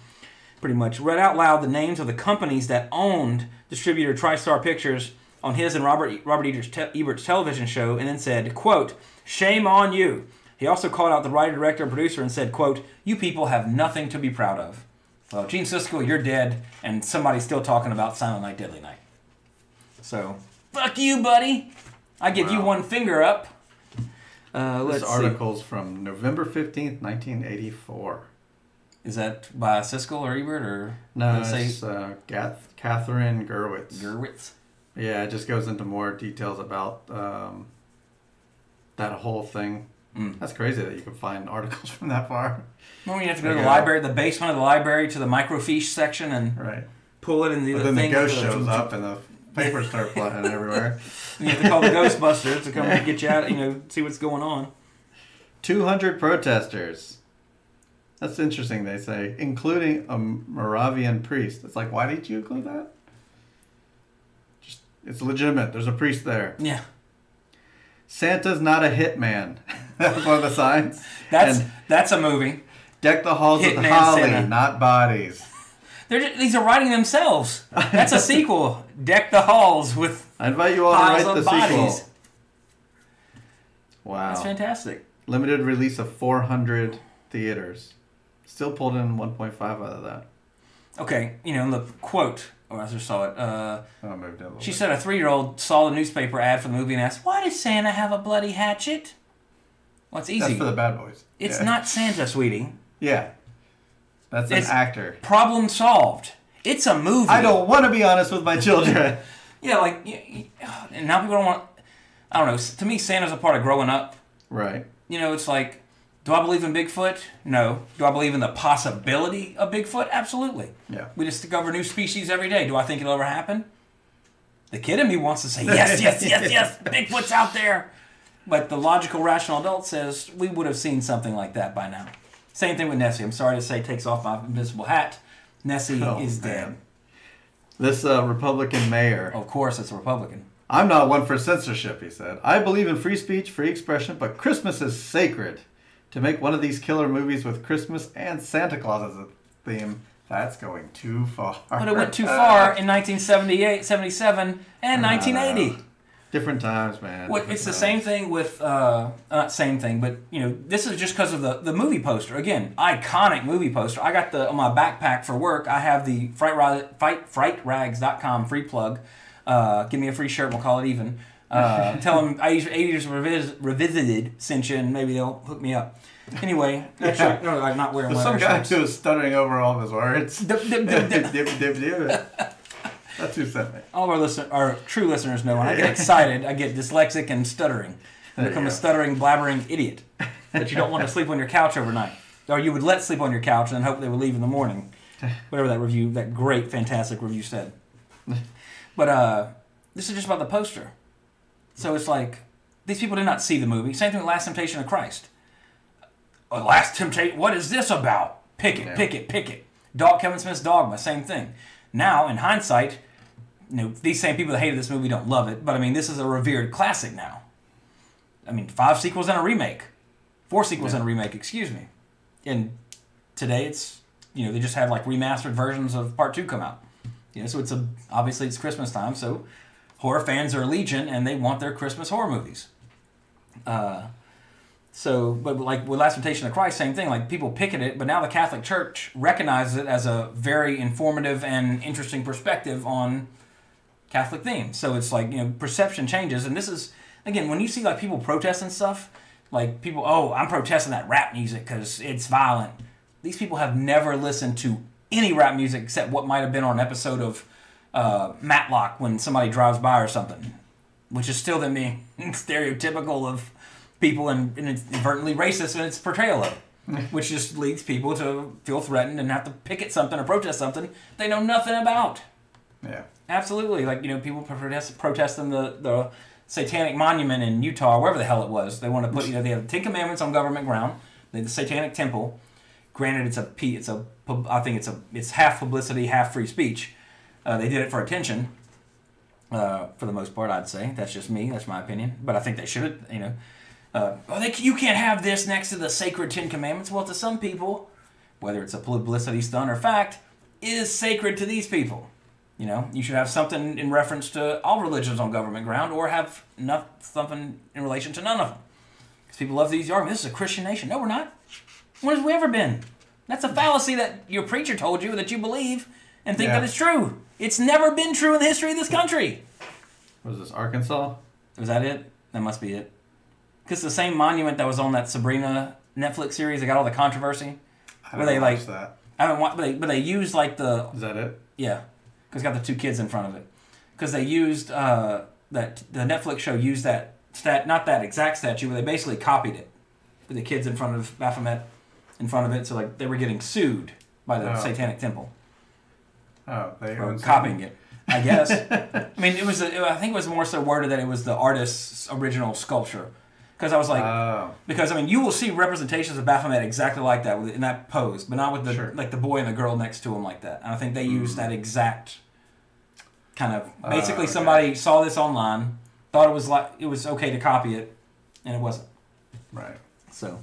Pretty much read out loud the names of the companies that owned distributor TriStar Pictures on his and Robert Robert Ebert's, te- Ebert's television show, and then said, "quote Shame on you." He also called out the writer, director, and producer and said, "quote You people have nothing to be proud of." Well, Gene Siskel, you're dead, and somebody's still talking about Silent Night, Deadly Night. So, fuck you, buddy. I give you one finger up. Uh, let's This see. article's from November 15th, 1984. Is that by Siskel or Ebert or No, it's say uh, Gath- Catherine Gerwitz. Gerwitz? Yeah, it just goes into more details about um, that whole thing. Mm. That's crazy that you can find articles from that far. Well, you have to go to the Okay. library, the basement of the library, to the microfiche section and Right. pull it in the But other then the ghost with shows up and the papers start flying everywhere. And you have to call the Ghostbusters to come and get you out. You know, see what's going on. 200 protesters. That's interesting, they say, including a Moravian priest. It's like, why did you include that? Just, it's legitimate. There's a priest there. Yeah. Santa's not a hitman. That was one of the signs. That's and that's a movie. deck the halls with holly, Santa. not bodies. They're just, these are writing themselves. That's a sequel. Deck the halls with I invite you all to write the bodies. sequel. Wow. That's fantastic. Limited release of 400 theaters. Still pulled in 1.5 out of that. Okay, you know, the quote, or as I saw it, uh, Oh, I moved it a she bit. said a three-year-old saw the newspaper ad for the movie and asked, "Why does Santa have a bloody hatchet?" Well, it's easy. That's for the bad boys. it's Yeah. not Santa, sweetie. Yeah. That's an It's- actor. Problem solved. It's a movie. I don't want to be honest with my children. Yeah, like, and now people don't want. I don't know. To me, Santa's a part of growing up. right. You know, it's like, do I believe in Bigfoot? No. Do I believe in the possibility of Bigfoot? Absolutely. Yeah. We discover new species every day. Do I think it'll ever happen? The kid in me wants to say yes, yes, yes, yes. Bigfoot's out there. But the logical, rational adult says we would have seen something like that by now. Same thing with Nessie. I'm sorry to say, takes off my invisible hat. Nessie Oh, is man. dead. This uh, Republican mayor. Of course, it's a Republican. I'm not one for censorship, he said. I believe in free speech, free expression, but Christmas is sacred. To make one of these killer movies with Christmas and Santa Claus as a theme, that's going too far. But it went too far in 1978, 77, and 1980. Different times, man. What, different it's the same thing with uh, not same thing, but you know this is just because of the the movie poster. Again, iconic movie poster. I got the on my backpack for work. I have the fright fight frightrags.com free plug. Uh, give me a free shirt. We'll call it even. Uh, tell them I use 80s revis- revisited sent you, and maybe they'll hook me up. Anyway, no, I'm not wearing There's one of some guy shirts. who was stuttering over all of his words. Dip, dip, dip, dip. Dip, dip, dip. That's who sent me. all of our listen, our true listeners know when I get excited, I get dyslexic and stuttering. I There become a stuttering, blabbering idiot that you don't want to sleep on your couch overnight, or you would let sleep on your couch and hope they would leave in the morning. Whatever that review, that great, fantastic review said. But uh, this is just about the poster. So it's like these people did not see the movie. Same thing with Last Temptation of Christ. Uh, Last Temptation. What is this about? Pick it, Yeah. pick it, pick it. Dog, Kevin Smith's Dogma. Same thing. Now, in hindsight, you know, these same people that hated this movie don't love it, but I mean, this is a revered classic now. I mean, five sequels and a remake, four sequels and a remake, excuse me. And today it's, you know, they just had like remastered versions of part two come out. You know, so it's a obviously it's Christmas time, so horror fans are legion and they want their Christmas horror movies. Uh, so, but like with Last Temptation of Christ, same thing. Like people picket it, but now the Catholic Church recognizes it as a very informative and interesting perspective on Catholic theme. So it's like you know perception changes, and this is again when you see like people protesting stuff, like people, oh, I'm protesting that rap music because it's violent. These people have never listened to any rap music except what might have been on an episode of uh, Matlock when somebody drives by or something, which is still them being stereotypical of people and, and inadvertently racist in its portrayal of it, which just leads people to feel threatened and have to picket something or protest something they know nothing about. Yeah. Absolutely, like you know, people protest protesting the the satanic monument in Utah, wherever the hell it was. They want to put you know they have the Ten Commandments on government ground. They the Satanic Temple. Granted, it's a it's a, I think it's a it's half publicity, half free speech. Uh, they did it for attention. Uh, for the most part, I'd say that's just me. That's my opinion. But I think they should. You know, uh, oh, they, you can't have this next to the sacred Ten Commandments. Well, to some people, whether it's a publicity stunt or fact, is sacred to these people. You know, you should have something in reference to all religions on government ground, or have enough, something in relation to none of them. Because people love these arguments. This is a Christian nation. No, we're not. When have we ever been? That's a fallacy that your preacher told you that you believe and think Yeah. that it's true. It's never been true in the history of this country. Was this Arkansas? Was that it? That must be it. Because the same monument that was on that Sabrina Netflix series that got all the controversy. I didn't they, like- that. I haven't watched, but they, but they used like the Is that it? Yeah, because got the two kids in front of it. Because they used uh, that the Netflix show used that stat, not that exact statue, but they basically copied it with the kids in front of Baphomet in front of it. So like they were getting sued by the Oh. Satanic Temple Oh, they for copying it. I guess. I mean, it was. I think it was more so worded that it was the artist's original sculpture. Because I was like, Oh, because I mean, you will see representations of Baphomet exactly like that in that pose, but not with the Sure. like the boy and the girl next to him like that. And I think they used that exact kind of. Basically, okay. somebody saw this online, thought it was like it was okay to copy it, and it wasn't. Right. So,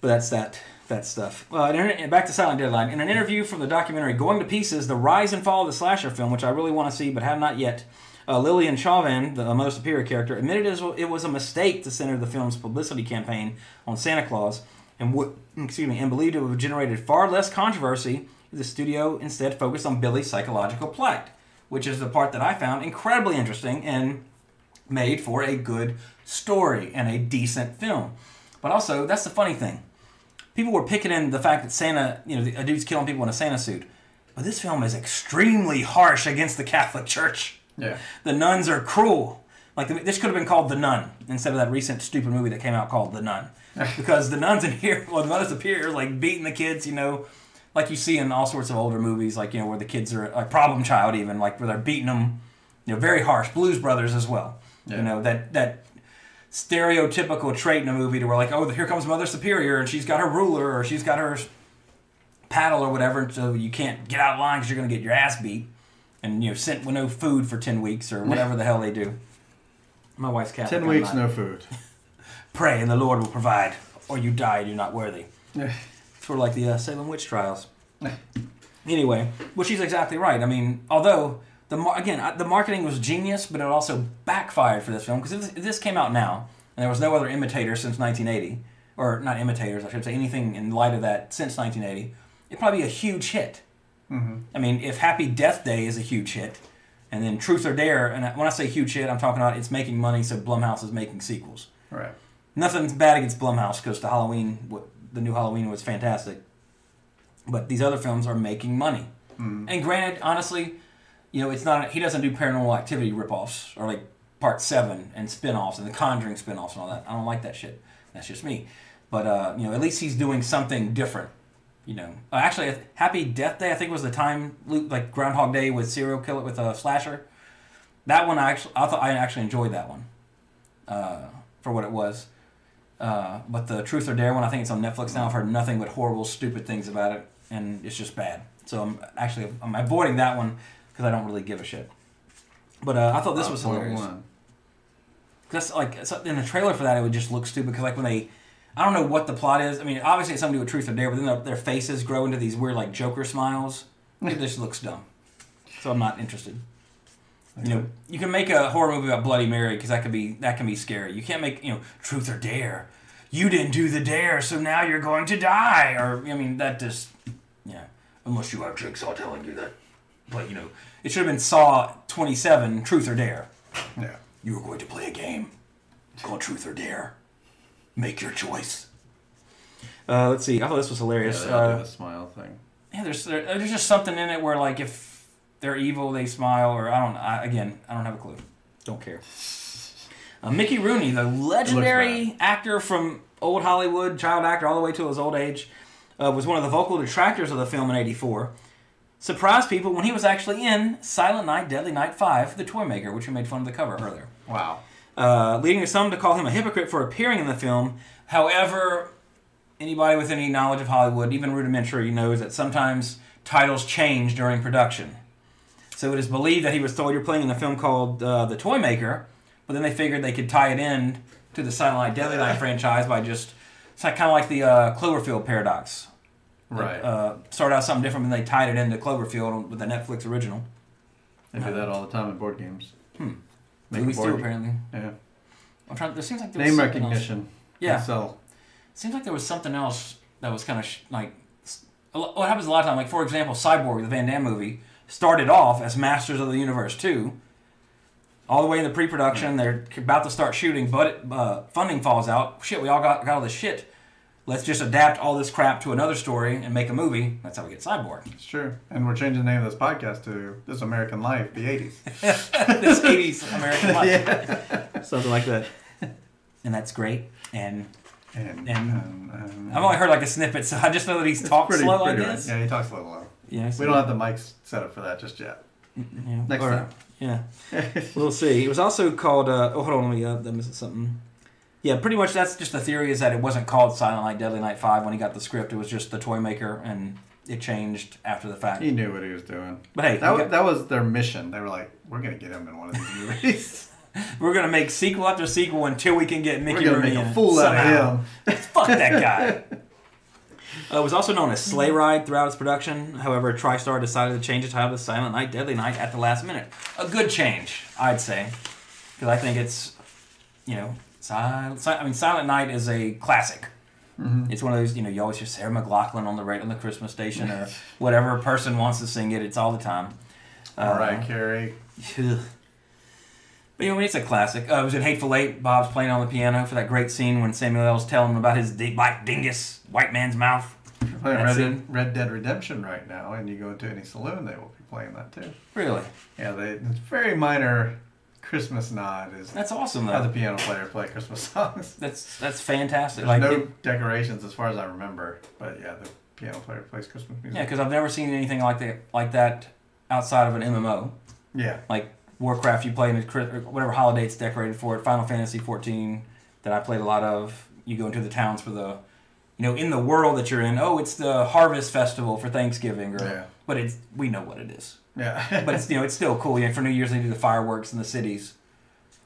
but that's that that stuff. Uh, in back to Silent Deadline. In an interview from the documentary "Going to Pieces: The Rise and Fall of the Slasher Film," which I really want to see but have not yet, uh, Lillian Chauvin, the Mother Superior character, admitted it was, it was a mistake to center the film's publicity campaign on Santa Claus, and would excuse me, and believed it would have generated far less controversy if the studio instead focused on Billy's psychological plight, which is the part that I found incredibly interesting and made for a good story and a decent film. But also, that's the funny thing. People were picking in the fact that Santa, you know, a dude's killing people in a Santa suit. But this film is extremely harsh against the Catholic Church. Yeah. The nuns are cruel. Like, this could have been called The Nun instead of that recent stupid movie that came out called The Nun. Because the nuns in here, well, the Mother Superior, like beating the kids, you know, like you see in all sorts of older movies, like, you know, where the kids are, like Problem Child, even, like where they're beating them, you know, very harsh. Blues Brothers as well. Yeah. You know, that, that stereotypical trait in a movie to where like, oh, here comes Mother Superior and she's got her ruler or she's got her paddle or whatever, so you can't get out of line because you're going to get your ass beat, and you know sent with no food for ten weeks or whatever the hell they do. My wife's cat. Ten weeks, no food. Pray and the Lord will provide, or you die and you're not worthy. Sort of like the uh, Salem witch trials. Anyway, well, she's exactly right. I mean, although the mar- again uh, the marketing was genius, but it also backfired for this film because if, this- if this came out now and there was no other imitator since 1980, or not imitators, I should say, anything in light of that since 1980, it'd probably be a huge hit. I mean, if Happy Death Day is a huge hit, and then Truth or Dare, and when I say huge hit, I'm talking about it's making money, so Blumhouse is making sequels. Right. Nothing's bad against Blumhouse because the Halloween, the new Halloween was fantastic. But these other films are making money. And granted, honestly, you know, it's not he doesn't do Paranormal Activity ripoffs or like Part Seven and spin-offs and the Conjuring spin-offs and all that. I don't like that shit. That's just me. But uh, you know, at least he's doing something different. You know, uh, actually, Happy Death Day I think was the time loop like Groundhog Day with serial killer with a slasher. That one I actually I thought I actually enjoyed that one uh, for what it was. Uh, but the Truth or Dare one, I think it's on Netflix now. I've heard nothing but horrible, stupid things about it, and it's just bad. So I'm actually I'm avoiding that one because I don't really give a shit. But uh, I thought this was hilarious. one. That's like so in the trailer for that, it would just look stupid because like when they, I don't know what the plot is. I mean, obviously it's something to do with Truth or Dare, but then their, their faces grow into these weird like Joker smiles. It just looks dumb. So I'm not interested. You know, you can make a horror movie about Bloody Mary because that could be that can be scary. You can't make you know Truth or Dare. You didn't do the dare, so now you're going to die. Or I mean, that just yeah. Unless you have Jigsaw telling you that. But you know, it should have been Saw 27, Truth or Dare. Yeah. You are going to play a game called Truth or Dare. Make your choice. Uh, let's see. I thought this was hilarious. Yeah, uh, the smile thing. yeah, there's there, there's just something in it where like if they're evil, they smile, or I don't. I, again, I don't have a clue. Don't care. Uh, Mickey Rooney, the legendary actor from old Hollywood, child actor all the way to his old age, uh, was one of the vocal detractors of the film in '84. Surprised people when he was actually in Silent Night, Deadly Night Five, The Toy Maker, which we made fun of the cover earlier Wow. uh, leading to some to call him a hypocrite for appearing in the film. However, anybody with any knowledge of Hollywood, even rudimentary, knows that sometimes titles change during production. So it is believed that he was told you're playing in a film called uh, The Toy Maker, but then they figured they could tie it in to the Silent Night Deadly Night franchise by just it's like kind of like the uh, Cloverfield paradox. Right. Uh, started out something different, and they tied it into Cloverfield with the Netflix original. they do that all the time in board games. Hmm. Make a Movies board too, apparently. Yeah. I'm trying. There seems like there was Name something else. recognition. Yeah. So Seems like there was something else that was kind of sh- like. s- a lo- What happens a lot of time, like for example, Cyborg, the Van Damme movie, started off as Masters of the Universe two. All the way in the pre-production, they're about to start shooting, but uh, funding falls out. Shit, we all got got all this shit. Let's just adapt all this crap to another story and make a movie. That's how we get Cyborg. it's true. And we're changing the name of this podcast to This American Life, the 80s. this '80s American life, something like that. And that's great. And And, And- um, um, I've only heard like a snippet, so I just know that he's talked pretty- slow. I guess. right. Yeah, he talks a little low. Yeah, so- We don't have the mics set up for that just yet. Yeah. Next Or- time. Yeah. we'll see. It was also called. Uh, oh, hold on. Let me. Uh, I'm missing something. Yeah, pretty much. That's just the theory. Is that it wasn't called Silent Night, Deadly Night Five when he got the script. It was just the toy maker, and it changed after the fact. He knew what he was doing. But hey, That was, got- that was their mission. They were like, we're going to get him in one of these movies. We're gonna make sequel after sequel until we can get Mickey We're gonna Rooney make a fool out somehow. of him. Fuck that guy. Uh, it was also known as Sleigh Ride throughout its production. However, TriStar decided to change the title to Silent Night, Deadly Night at the last minute. A good change, I'd say, because I think it's, you know, Silent. I mean, Silent Night is a classic. It's one of those, you know, you always hear Sarah McLachlan on the radio on the Christmas station or whatever person wants to sing it. It's all the time. All Uh, right, Carrie. Ugh. But you know, it's a classic. Uh, it was in Hateful Eight. Bob's playing on the piano for that great scene when Samuel L's telling him about his di- black dingus, white man's mouth. Playing That's Red, it. Red Dead Redemption right now, and you go into any saloon, they will be playing that too. Really, Yeah, they it's very minor Christmas nod is that's awesome how the piano player play Christmas songs. That's that's fantastic. There's Like, no it- decorations as far as I remember, but yeah, the piano player plays Christmas music. yeah, because I've never seen anything like that like that outside of an MMO. yeah, Like Warcraft, you play in a, whatever holiday it's decorated for it. Final Fantasy 14 that I played a lot of. You go into the towns for the, you know, in the world that you're in. Oh, it's the Harvest Festival for Thanksgiving, or Yeah. but it's we know what it is. yeah. but it's you know it's still cool. Yeah, for New Year's they do the fireworks in the cities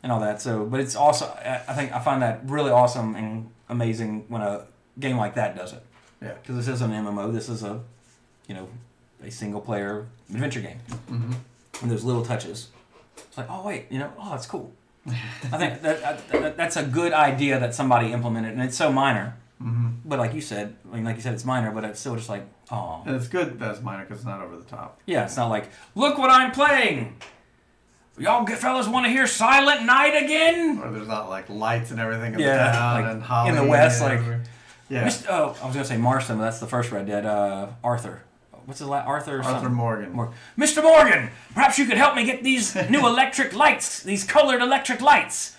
and all that. So, but it's also I I think I find that really awesome and amazing when a game like that does it. Yeah. Because this isn't an MMO. This is a, you know, a single player adventure game. Mm-hmm. And those little touches, it's like oh wait, you know, oh that's cool. I think that, that that's a good idea that somebody implemented, and it's so minor. Mhm. But like you said, I mean, like you said, it's minor, but it's still just like, oh, And it's good that it's minor because it's not over the top. yeah, it's not like, look what I'm playing. Y'all get fellas want to hear Silent Night again? Or there's not like lights and everything in Yeah, the town like, and Holly in the West, like- yeah, oh, I was gonna say Marston, but that's the first Red Dead. Uh, Arthur, what's his last? Arthur. Or Arthur something? Morgan. Mor- Mr. Morgan, perhaps you could help me get these new electric lights, these colored electric lights,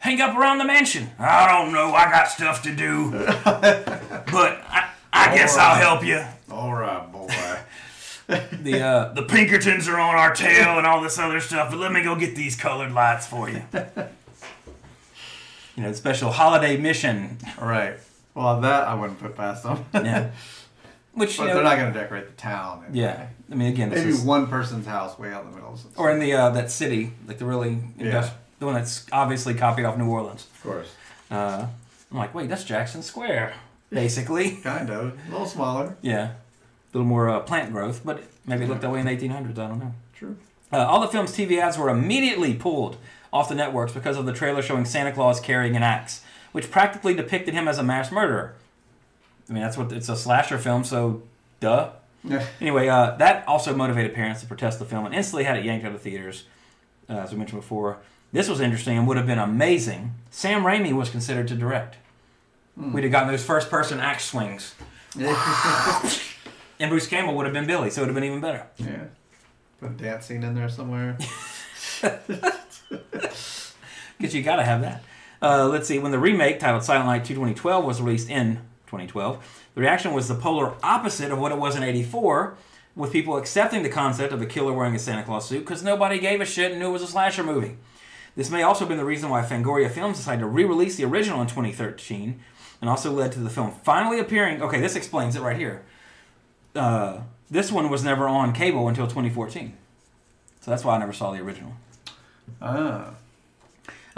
hang up around the mansion. I don't know. I got stuff to do, but I, I guess I'll help you. All right, boy. The uh, the Pinkertons are on our tail and all this other stuff, but let me go get these colored lights for you. You know, special holiday mission. All right. Well, that I wouldn't put past them. Yeah. Which you but know, they're not going to decorate the town. anyway. yeah. I mean, again, this Maybe is, one person's house way out in the middle. Of or in the uh, that city, like the really Yeah. the one that's obviously copied off New Orleans. Of course. Uh, I'm like, wait, that's Jackson Square, basically. Kind of. A little smaller. yeah, a little more uh, plant growth, but maybe it looked that way in the 1800s. I don't know. True. Uh, all the film's TV ads were immediately pulled off the networks because of the trailer showing Santa Claus carrying an axe, which practically depicted him as a mass murderer. I mean, that's what it's a slasher film, so duh. Yeah. Anyway, uh, that also motivated parents to protest the film and instantly had it yanked out of theaters, uh, as we mentioned before. This was interesting and would have been amazing. Sam Raimi was considered to direct. We'd have gotten those first person axe swings. And Bruce Campbell would have been Billy, so it would have been even better. yeah. Put a dance scene in there somewhere. Because you got to have that. Uh, let's see. When the remake titled Silent Night 2 2012 was released in 2012, the reaction was the polar opposite of what it was in 84, with people accepting the concept of a killer wearing a Santa Claus suit because nobody gave a shit and knew it was a slasher movie. This may also have been the reason why Fangoria Films decided to re release the original in 2013 and also led to the film finally appearing. Okay, this explains it right here. Uh, this one was never on cable until 2014. So that's why I never saw the original. ah.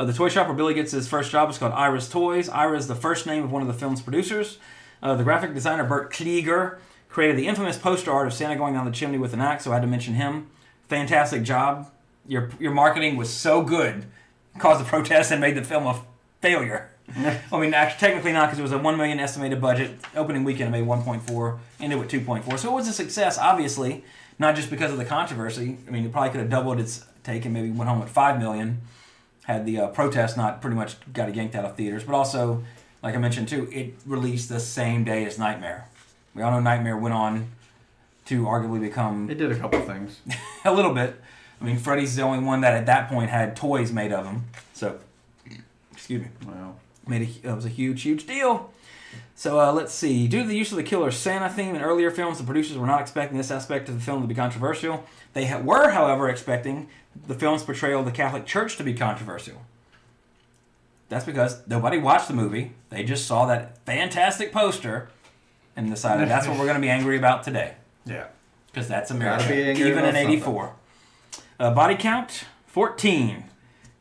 Uh, the toy shop where Billy gets his first job is called Ira's Toys. Ira is the first name of one of the film's producers. Uh, the graphic designer Bert Klieger created the infamous poster art of Santa going down the chimney with an axe, so I had to mention him. Fantastic job. Your your marketing was so good, caused a protest and made the film a failure. I mean, actually, technically not because it was a one million estimated budget. Opening weekend it made one point four, ended with two point four, so it was a success. Obviously, not just because of the controversy. I mean, it probably could have doubled its take and maybe went home with five million had the uh, protest not pretty much got it yanked out of theaters, but also, like I mentioned too, it released the same day as Nightmare. We all know Nightmare went on to arguably become It did a couple things. a little bit. I mean, Freddy's the only one that at that point had toys made of him. So, excuse me, Wow. made a, it was a huge, huge deal. So uh, let's see. Due to the use of the killer Santa theme in earlier films, the producers were not expecting this aspect of the film to be controversial. They ha- were, however, expecting the film's portrayal of the Catholic Church to be controversial. That's because nobody watched the movie. They just saw that fantastic poster and decided that's what we're going to be angry about today. yeah. Because that's America. Even in 84. Uh, body count 14.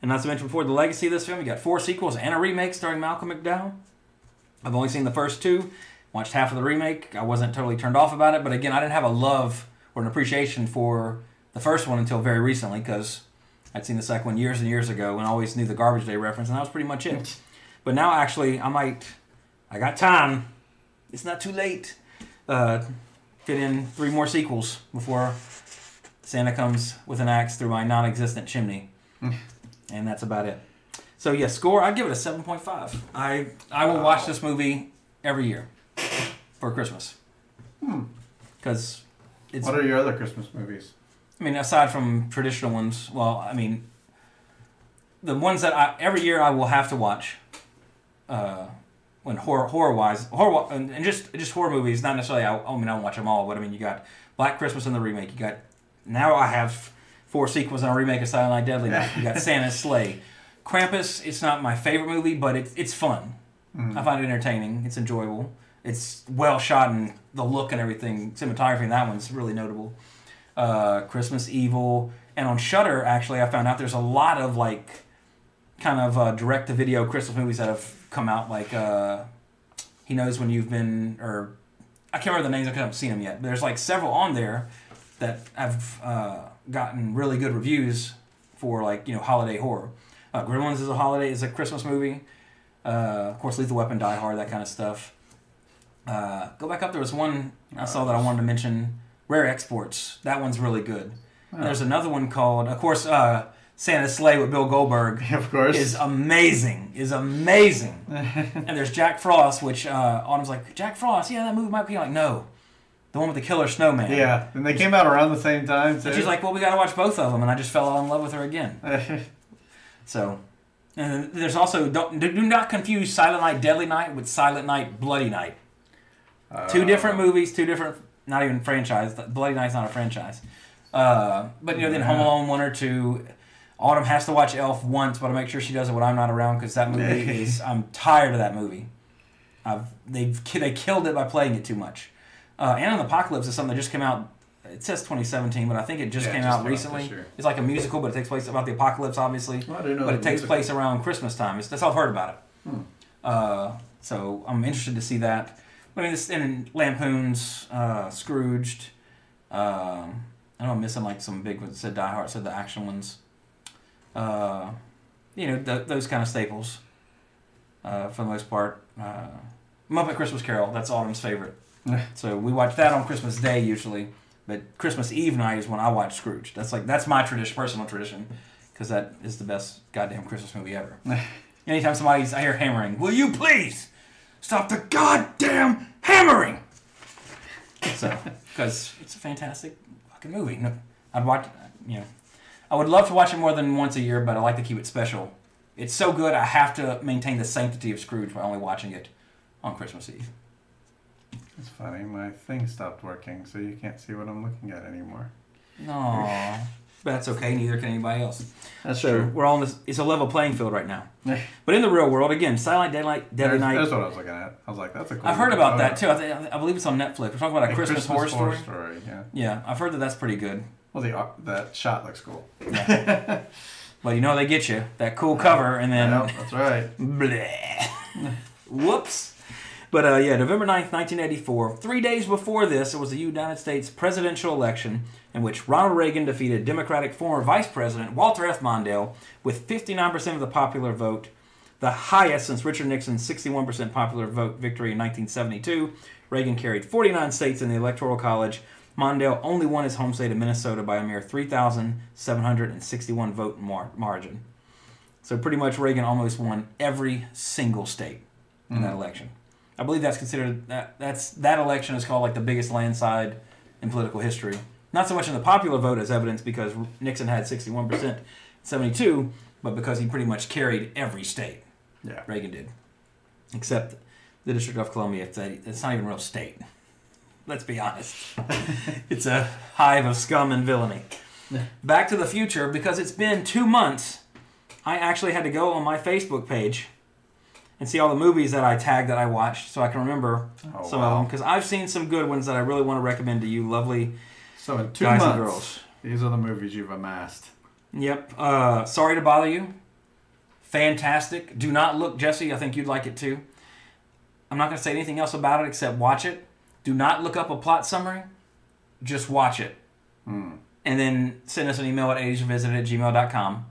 And not to mention before the legacy of this film, you got four sequels and a remake starring Malcolm McDowell. I've only seen the first two, watched half of the remake. I wasn't totally turned off about it, but again, I didn't have a love or an appreciation for the first one until very recently because I'd seen the second one years and years ago and always knew the Garbage Day reference, and that was pretty much it. But now, actually, I might, I got time. It's not too late. Uh, fit in three more sequels before Santa comes with an axe through my non-existent chimney, and that's about it. So yeah, score. I'd give it a seven point five. I I will watch this movie every year for Christmas because it's. What are your other Christmas movies? I mean, aside from traditional ones, well, I mean, the ones that I every year I will have to watch. Uh, when horror horror wise horror and, and just just horror movies, not necessarily. I, I mean, I don't watch them all, but I mean, you got Black Christmas and the remake. You got now I have four sequels and a remake of Silent Night, Deadly Night. You got Santa's Slay, Krampus. It's not my favorite movie, but it's it's fun. I find it entertaining. It's enjoyable. It's well shot and the look and everything. Cinematography in that one's really notable. Uh, Christmas Evil and on Shudder, actually, I found out there's a lot of like kind of uh, direct to video Christmas movies that have come out. Like uh, He Knows When You've Been, or I can't remember the names. because I haven't seen them yet. But there's like several on there that have uh, gotten really good reviews for like you know holiday horror. Uh, Gremlins is a holiday is a Christmas movie. Uh, of course, Lethal Weapon, Die Hard, that kind of stuff. Uh, go back up. There was one I saw that I wanted to mention. Rare Exports. That one's really good. And there's another one called, of course, uh, Santa's Slay with Bill Goldberg. Of course. Is amazing. Is amazing. and there's Jack Frost, which uh, Autumn's like, Jack Frost, yeah, that movie might be like, no. The one with the killer snowman. yeah, and they came out around the same time too. And she's like, well, we got to watch both of them. And I just fell in love with her again. So, and there's also don't do not confuse Silent Night, Deadly Night with Silent Night, Bloody Night. two different movies, two different, not even franchise. Bloody Night's not a franchise. Uh, but you know, then Home Alone one or two. Autumn has to watch Elf once, but I make sure she does it when I'm not around because that movie is. I'm tired of that movie. I've they've they killed it by playing it too much. Uh, and the Apocalypse is something that just came out. It says 2017, but I think it just Yeah, it came just out recently. It's like a musical, but it takes place about the apocalypse, obviously. Well, I didn't know but it it takes musical. place around Christmas time. It's, that's all I've heard about it. Hmm. Uh, so I'm interested to see that. I mean, this and Lampoon's uh, Scrooged. Um, I know I'm missing like some big ones. Said Die Hard. Said the action ones. Uh, you know th- those kind of staples. Uh, for the most part, uh, Muppet Christmas Carol. That's Autumn's favorite. so we watch that on Christmas Day usually, but Christmas Eve night is when I watch Scrooge. That's like that's my tradition, personal tradition, because that is the best goddamn Christmas movie ever. Anytime somebody's I hear hammering, will you please stop the goddamn hammering? So, because it's a fantastic fucking movie. No, I'd watch, you know, I would love to watch it more than once a year, but I like to keep it special. It's so good, I have to maintain the sanctity of Scrooge by only watching it on Christmas Eve. It's funny. My thing stopped working, so you can't see what I'm looking at anymore. No, that's okay. Neither can anybody else. That's So we're all in this. It's a level playing field right now. But in the real world, again, Silent Daylight, Deadly Night. that's what I was looking at. I was like, that's a cool I've heard about that too. I, th- I believe it's on Netflix. We're talking about a A Christmas, horror story. Yeah. Yeah, I've heard that that's pretty good. Well, the uh, that shot looks cool. But you know they get you that cool cover, and then Yep, that's right. Bleh. Whoops. But uh, yeah, November 9th, 1984. Three days before this, it was the United States presidential election in which Ronald Reagan defeated Democratic former Vice President Walter F. Mondale with 59% of the popular vote, the highest since Richard Nixon's 61% popular vote victory in 1972. Reagan carried 49 states in the Electoral College. Mondale only won his home state of Minnesota by a mere 3,761 vote mar- margin. So pretty much Reagan almost won every single state in that election. I believe that's considered that that's that election is called like the biggest landslide in political history. Not so much in the popular vote as evidence because Nixon had 61%, 72, but because he pretty much carried every state. Yeah. Reagan did. Except the District of Columbia, it's, a, it's not even a real state. Let's be honest. it's a hive of scum and villainy. Back to the future, because it's been two months, I actually had to go on my Facebook page and see all the movies that I tagged that I watched so I can remember Oh, some wow. of them. Because I've seen some good ones that I really want to recommend to you, lovely So in two guys months, and girls. these are the movies you've amassed. Yep. Uh, Sorry to Bother You. fantastic. Do not look, Jesse. I think you'd like it too. I'm not going to say anything else about it except watch it. Do not look up a plot summary. Just watch it. And then send us an email at 80srevisit at gmail.com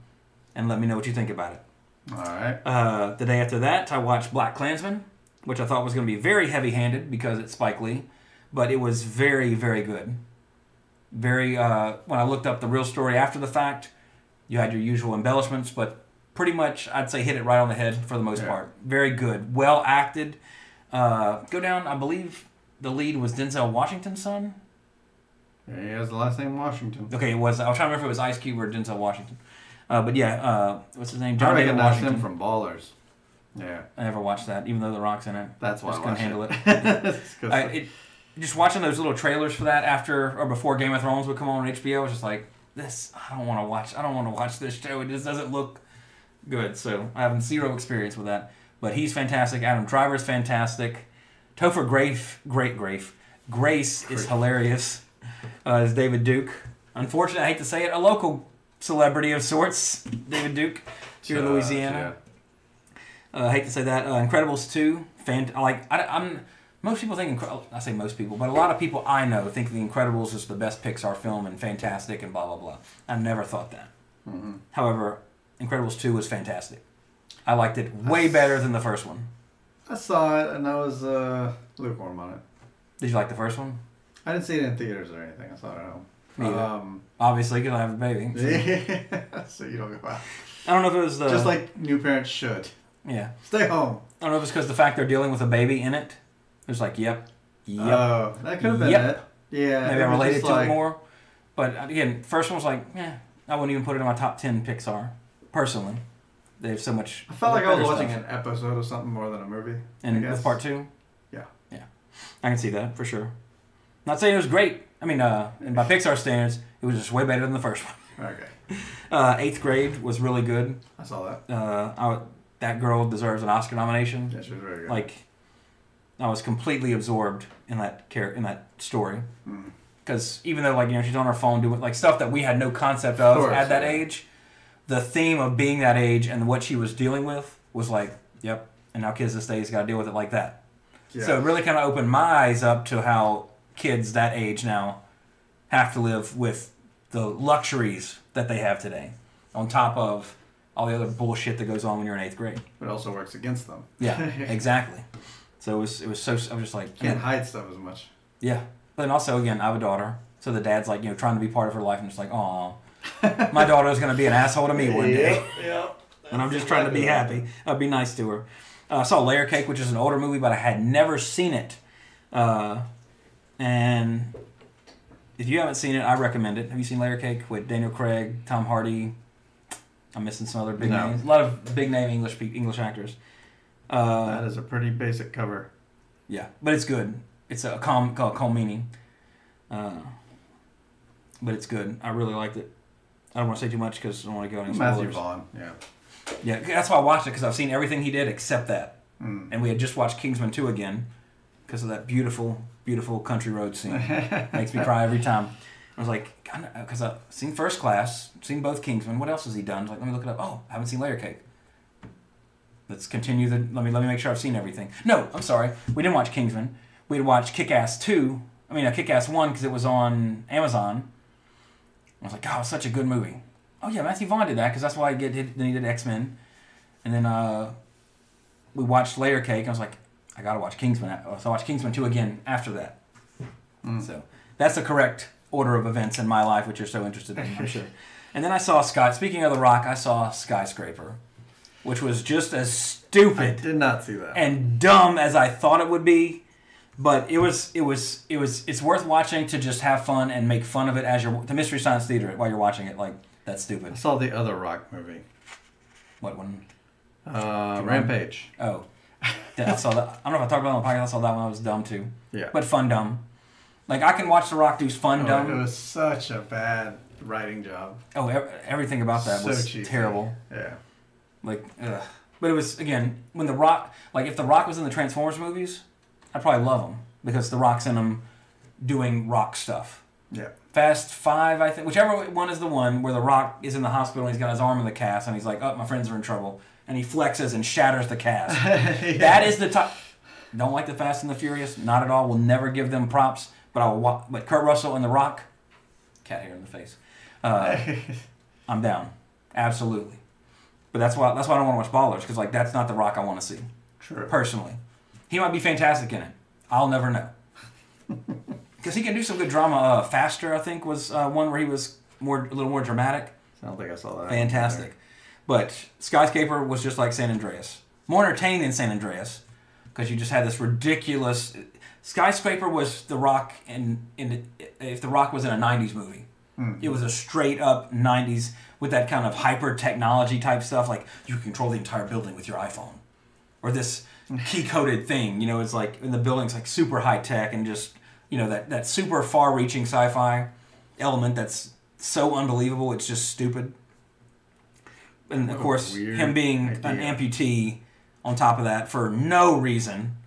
and let me know what you think about it. All right. Uh, the day after that, I watched Black Klansman, which I thought was going to be very heavy handed because it's Spike Lee, but it was very, very good. Very, uh, when I looked up the real story after the fact, you had your usual embellishments, but pretty much I'd say hit it right on the head for the most Yeah. part. Very good. Well acted. Uh, go down, I believe the lead was Denzel Washington's son. Yeah, he has the last name Washington. Okay, it was. I was trying to remember if it was Ice Cube or Denzel Washington. Uh, but yeah, uh, what's his name? I John David recognize Washington. him from Ballers. Yeah, I never watched that, even though The Rock's in it. that's why Just I couldn't watched handle it. 'cause I, it, just watching those little trailers for that after or before Game of Thrones would come on HBO I was just like, this. I don't want to watch. I don't want to watch this show. It just doesn't look good. So I have zero experience with that. But he's fantastic. Adam Driver's fantastic. Topher Grace, great Grafe. Grace is hilarious. Uh, as David Duke. Unfortunately, I hate to say it, a local celebrity of sorts, David Duke, here in Louisiana. Uh, I hate to say that. Uh, Incredibles two, fan. Like I, am Most people think Incre- I say most people, but a lot of people I know think The Incredibles is the best Pixar film and fantastic and blah blah blah. I never thought that. Mm-hmm. However, Incredibles two was fantastic. I liked it way better than the first one. I saw it and I was uh, lukewarm on it. Did you like the first one? I didn't see it in theaters or anything. I saw it at home. Either. Um, Obviously, because I have a baby. So- so you don't go out. I don't know if it was the Just like new parents should. yeah. Stay home. I don't know if it's because the fact they're dealing with a baby in it. It was like, yep, yep. Oh, that could have been Yep. it. Yeah. Maybe it I related to like- it more. But again, first one was like, eh, I wouldn't even put it in my top ten Pixar personally. They have so much. I felt like I was watching stuff. an episode of something more than a movie. And with part two, Yeah. yeah, I can see that for sure. Not saying it was great. I mean, uh, and by Pixar standards, it was just way better than the first one. Okay. Uh, eighth grade was really good. I saw that. Uh, I, that girl deserves an Oscar nomination. Yeah, she was very good. Like, I was completely absorbed in that char- in that story. Mm. Because even though like you know she's on her phone doing like stuff that we had no concept of, Of course, at that yeah. age, the theme of being that age and what she was dealing with was like, yep. And now kids this days got to deal with it like that. yeah. So it really kind of opened my eyes up to how kids that age now have to live with the luxuries that they have today, on top of all the other bullshit that goes on when you're in eighth grade. But it also works against them. Yeah, exactly. So it was it was so I was just like Can't hide stuff as much. yeah. But then also again I have a daughter, so the dad's like you know trying to be part of her life and just like oh my daughter's gonna be an asshole to me one day. Yep. and I'm just trying to be happy. I'd be nice to her. Uh, I saw Layer Cake, which is an older movie, but I had never seen it. Uh, and if you haven't seen it, I recommend it. Have you seen Layer Cake with Daniel Craig, Tom Hardy? I'm missing some other big No. names. A lot of big name English English actors. Uh, That is a pretty basic cover. yeah, but it's good. It's a calm, calm, calm meaning. Uh, but it's good. I really liked it. I don't want to say too much because I don't want to go into spoilers. Matthew. Vaughn. Yeah. Yeah, that's why I watched it because I've seen everything he did except that. Mm. And we had just watched Kingsman 2 again because of that beautiful, beautiful country road scene. Makes me cry every time. I was like, because I've seen First Class, seen both Kingsman. What else has he done? Like, let me look it up. Oh, I haven't seen Layer Cake. Let's continue the. Let me let me make sure I've seen everything. No, I'm sorry. We didn't watch Kingsman. We had watched Kick Ass 2. I mean, Kick Ass 1 because it was on Amazon. I was like, God, it's such a good movie. Oh, yeah, Matthew Vaughn did that because that's why I get, then he did X Men. And then uh, we watched Layer Cake. I was like, I gotta watch Kingsman. So I watched Kingsman 2 again after that. So that's the correct order of events in my life, which you're so interested in, I'm sure. And then I saw Sky. Speaking of The Rock, I saw Skyscraper, which was just as I stupid did not see that. and dumb as I thought it would be. But it was, it was, it was. It's worth watching to just have fun and make fun of it as you're the Mystery Science Theater while you're watching it. Like that's stupid. I saw the other Rock movie. What one? Uh, Rampage. Oh, I saw that. I don't know if I talked about it on the podcast. I saw that one. I was dumb too. Yeah. But fun dumb. Like I can watch The Rock do fun Oh, dumb. it was such a bad writing job. Oh, everything about that so was cheesy. terrible. Yeah. Like, ugh. But it was again when the Rock, like if the Rock was in the Transformers movies, I'd probably love him because the Rock's in them doing Rock stuff. Yeah. Fast Five, I think, whichever one is the one where the Rock is in the hospital and he's got his arm in the cast and he's like, "Oh, my friends are in trouble," and he flexes and shatters the cast. That is the top. Don't like the Fast and the Furious, not at all. We'll never give them props, but I will. Wa- but Kurt Russell and The Rock, cat hair in the face. Uh, I'm down, absolutely. But that's why that's why I don't want to watch Ballers because like that's not The Rock I want to see True. personally. He might be fantastic in it. I'll never know. Because he can do some good drama. Uh, Faster, I think, was uh, one where he was more a little more dramatic. I don't think I saw that. Fantastic. But Skyscraper was just like San Andreas. More entertaining than San Andreas because you just had this ridiculous. Skyscraper was The Rock in, in if The Rock was in a 90s movie. Hmm. It was a straight up 90s with that kind of hyper technology type stuff. Like you control the entire building with your iPhone. Or this hmm. key coded thing. You know, it's like in the building's like super high tech and just, you know, that, that super far reaching sci fi element that's so unbelievable, it's just stupid. And of What a course, him being an amputee on top of that for no reason.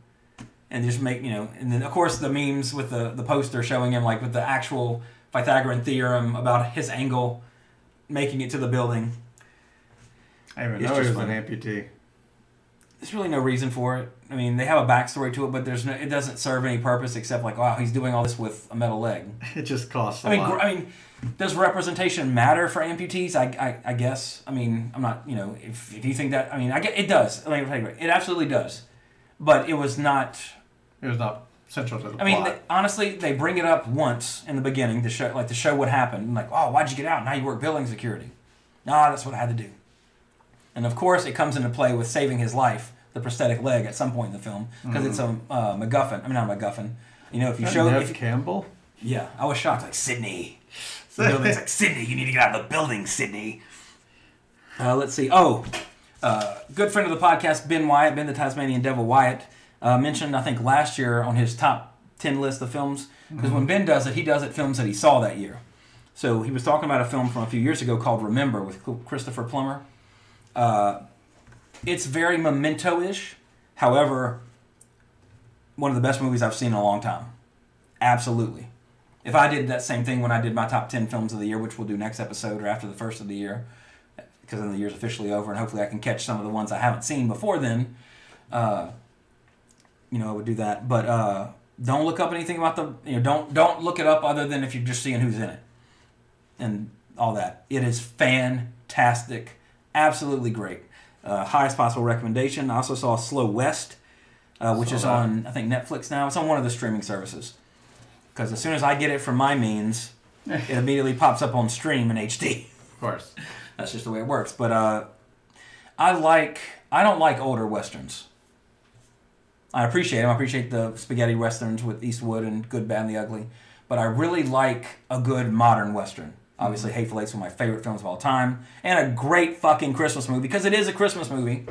And just make, you know, and then of course the memes with the, the poster showing him like with the actual Pythagorean theorem about his angle making it to the building. I didn't even It's know he was an amputee. There's really no reason for it. I mean, they have a backstory to it, but there's no, it doesn't serve any purpose except like, wow, he's doing all this with a metal leg. It just costs a I mean, lot. I mean, does representation matter for amputees? I, I, I guess. I mean, I'm not. You know, if, if you think that, I mean, I get it does. I mean, it absolutely does. But it was not. it was not central to the I mean, plot. they, honestly, they bring it up once in the beginning to show, like, to show what happened. Like, oh, why'd you get out? Now you work building security. Nah, that's what I had to do. And of course, it comes into play with saving his life, the prosthetic leg, at some point in the film, because it's a uh, MacGuffin. I mean, not a MacGuffin. You know, if you show, Neve if you, Campbell. yeah, I was shocked. Like Sydney, the building's like Sydney. You need to get out of the building, Sydney. Uh, let's see. Oh, uh, good friend of the podcast, Ben Wyatt, Ben the Tasmanian Devil Wyatt, uh, mentioned I think last year on his top ten list of films because when Ben does it, he does it films that he saw that year. So he was talking about a film from a few years ago called Remember with Christopher Plummer. Uh, it's very memento-ish. However, one of the best movies I've seen in a long time. Absolutely. If I did that same thing when I did my top 10 films of the year, which we'll do next episode or after the first of the year, because then the year's officially over, and hopefully I can catch some of the ones I haven't seen before then, uh, you know, I would do that. But uh, don't look up anything about the, you know, don't don't look it up other than if you're just seeing who's in it and all that. It is fantastic, absolutely great. Uh, highest possible recommendation. I also saw Slow West, uh, which Saw is that. on I think Netflix now. It's on one of the streaming services. Because as soon as I get it from my means, it immediately pops up on stream in HD. Of course. That's just the way it works. But uh, I like I don't like older westerns. I appreciate them. I appreciate the spaghetti westerns with Eastwood and Good, Bad, and the Ugly. But I really like a good modern western. Obviously, Hateful Eight's one of my favorite films of all time, and a great fucking Christmas movie because it is a Christmas movie.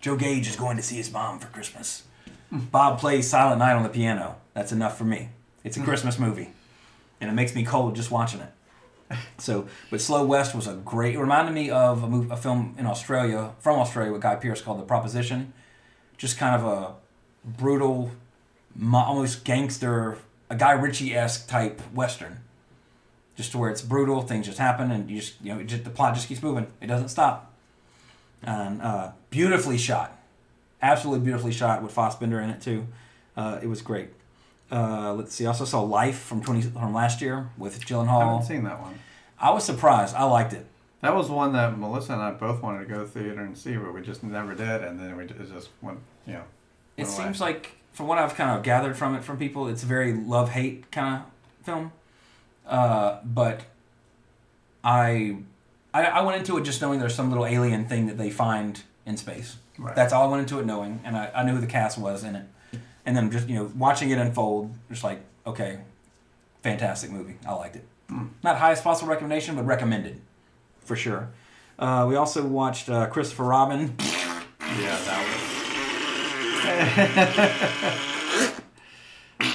Joe Gage is going to see his mom for Christmas. Bob plays Silent Night on the piano. That's enough for me. It's a Christmas movie, and it makes me cold just watching it. So, but Slow West was a great. It reminded me of a, move, a film in Australia from Australia with Guy Pearce called The Proposition. Just kind of a brutal, almost gangster, a Guy Ritchie esque type western. Just to where it's brutal, things just happen, and you just you know just, the plot just keeps moving. It doesn't stop. And uh, beautifully shot, absolutely beautifully shot with Fassbender in it too. Uh, it was great. Uh, let's see. I also saw Life from twenty from last year with Gyllenhaal. I Gyllenhaal. haven't seen that one. I was surprised. I liked it. That was one that Melissa and I both wanted to go to the theater and see, but we just never did, and then we it just went, you know. It away. seems like, from what I've kind of gathered from it from people, it's a very love hate kind of film. Uh, but I, I, I went into it just knowing there's some little alien thing that they find in space. Right. That's all I went into it knowing, and I, I knew who the cast was in it, and then just you know watching it unfold, just like okay, fantastic movie. I liked it. Not highest possible recommendation, but recommended, for sure. Uh, we also watched uh, Christopher Robin. Yeah, that